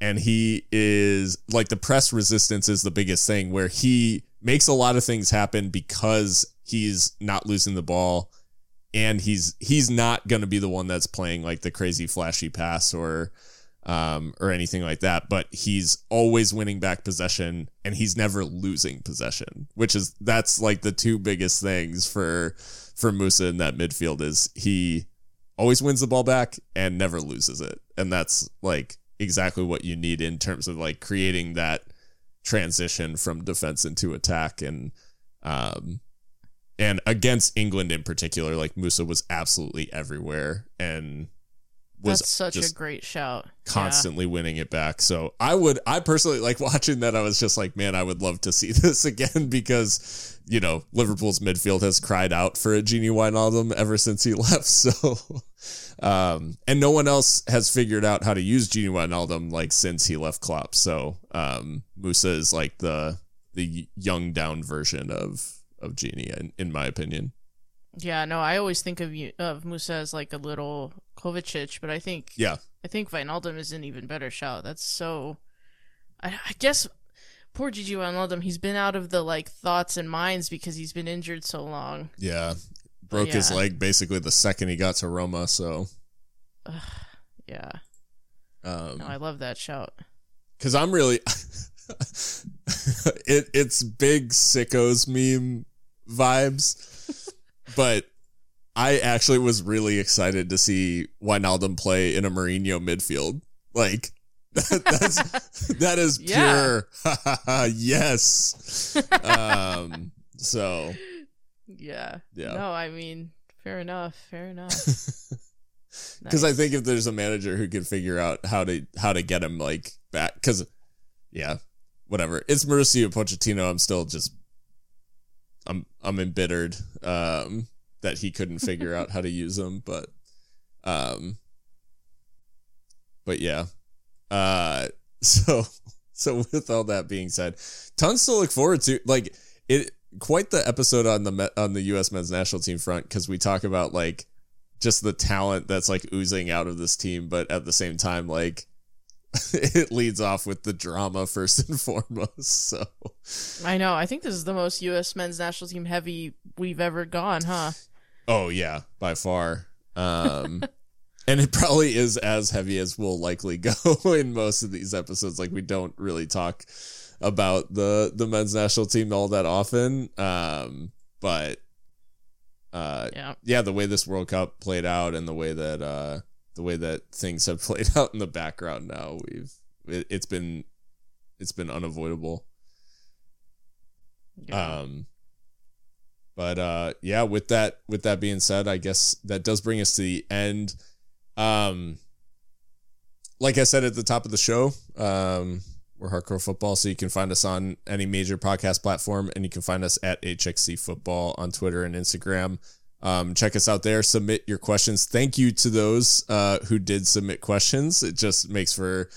and he is like the press resistance is the biggest thing where he makes a lot of things happen because he's not losing the ball and he's he's not going to be the one that's playing like the crazy flashy pass or um or anything like that but he's always winning back possession and he's never losing possession which is that's like the two biggest things for for Musah in that midfield is he always wins the ball back and never loses it. And that's like exactly what you need in terms of like creating that transition from defense into attack and um and against England in particular, like Musah was absolutely everywhere and was that's such a great shout. Yeah. constantly winning it back. So I would, I personally like watching that. I was just like, man, I would love to see this again because you know Liverpool's midfield has cried out for a Gini Wijnaldum ever since he left. So, um, and no one else has figured out how to use Gini Wijnaldum like since he left Klopp. So, um, Musah is like the the young down version of of Gini, in, in my opinion. Yeah, no, I always think of you of Musah as like a little Kovacic, but I think Yeah, I think Wijnaldum is an even better shout. That's so. I, I guess poor Gigi Wijnaldum, he's been out of the like thoughts and minds because he's been injured so long. yeah. Broke his leg basically the second he got to Roma. So, Yeah, um, no, I love that shout. because I'm really it it's big sickos meme vibes, but I actually was really excited to see Wijnaldum play in a Mourinho midfield. Like that, that's that is pure yes. Um, so Yeah, Yeah. No, I mean, fair enough. Fair enough. because I think if there's a manager who can figure out how to how to get him like back, because yeah, whatever. It's Mauricio Pochettino. I'm still just I'm I'm embittered um, that he couldn't figure out how to use him, but um, but yeah. Uh, so so with all that being said, tons to look forward to. Like it, quite the episode on the on the U.S. men's national team front because we talk about like just the talent that's like oozing out of this team, but at the same time, like it leads off with the drama first and foremost. So I know. I think this is the most U.S. men's national team heavy we've ever gone, huh? Oh yeah, by far. Um and it probably is as heavy as we'll likely go in most of these episodes. Like we don't really talk about the the men's national team all that often. Um but uh Yeah. yeah, the way this World Cup played out and the way that uh the way that things have played out in the background now, we've it, it's been it's been unavoidable. Yeah. Um, but uh, yeah, with that with that being said, I guess that does bring us to the end. Um, like I said at the top of the show, um, we're hardcore football, so you can find us on any major podcast platform, and you can find us at HXC Football on Twitter and Instagram. Um, check us out there. Submit your questions. Thank you to those uh, who did submit questions. It just makes for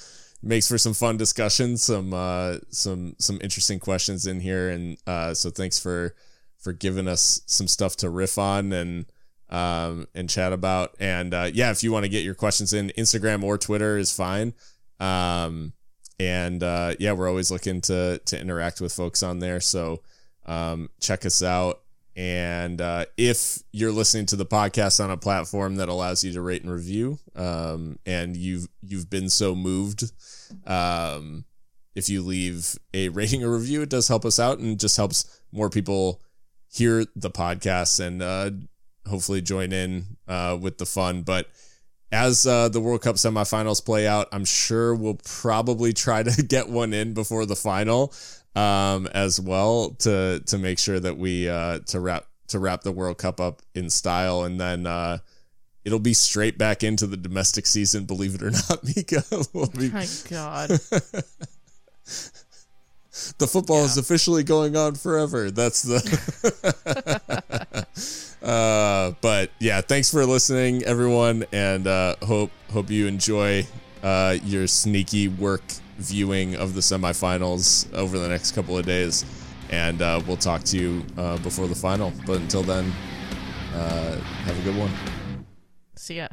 makes for some fun discussion, some uh, some some interesting questions in here, and uh, so thanks for for giving us some stuff to riff on and um, and chat about. And uh, yeah, if you want to get your questions in, Instagram or Twitter is fine. Um, and uh, yeah, we're always looking to to interact with folks on there. So um, check us out. And uh, if you're listening to the podcast on a platform that allows you to rate and review, um, and you've you've been so moved, um, if you leave a rating or review, it does help us out and just helps more people hear the podcast and uh, hopefully join in uh, with the fun. But as uh, the World Cup semifinals play out, I'm sure we'll probably try to get one in before the final um, as well to to make sure that we uh, to wrap to wrap the World Cup up in style, and then uh, it'll be straight back into the domestic season. Believe it or not, Mika. we'll be... My God. the football yeah. is officially going on forever. That's the. uh, but yeah, thanks for listening, everyone, and uh, hope hope you enjoy uh, your sneaky work viewing of the semifinals over the next couple of days. And uh, we'll talk to you uh, before the final. But until then, uh, have a good one. See ya.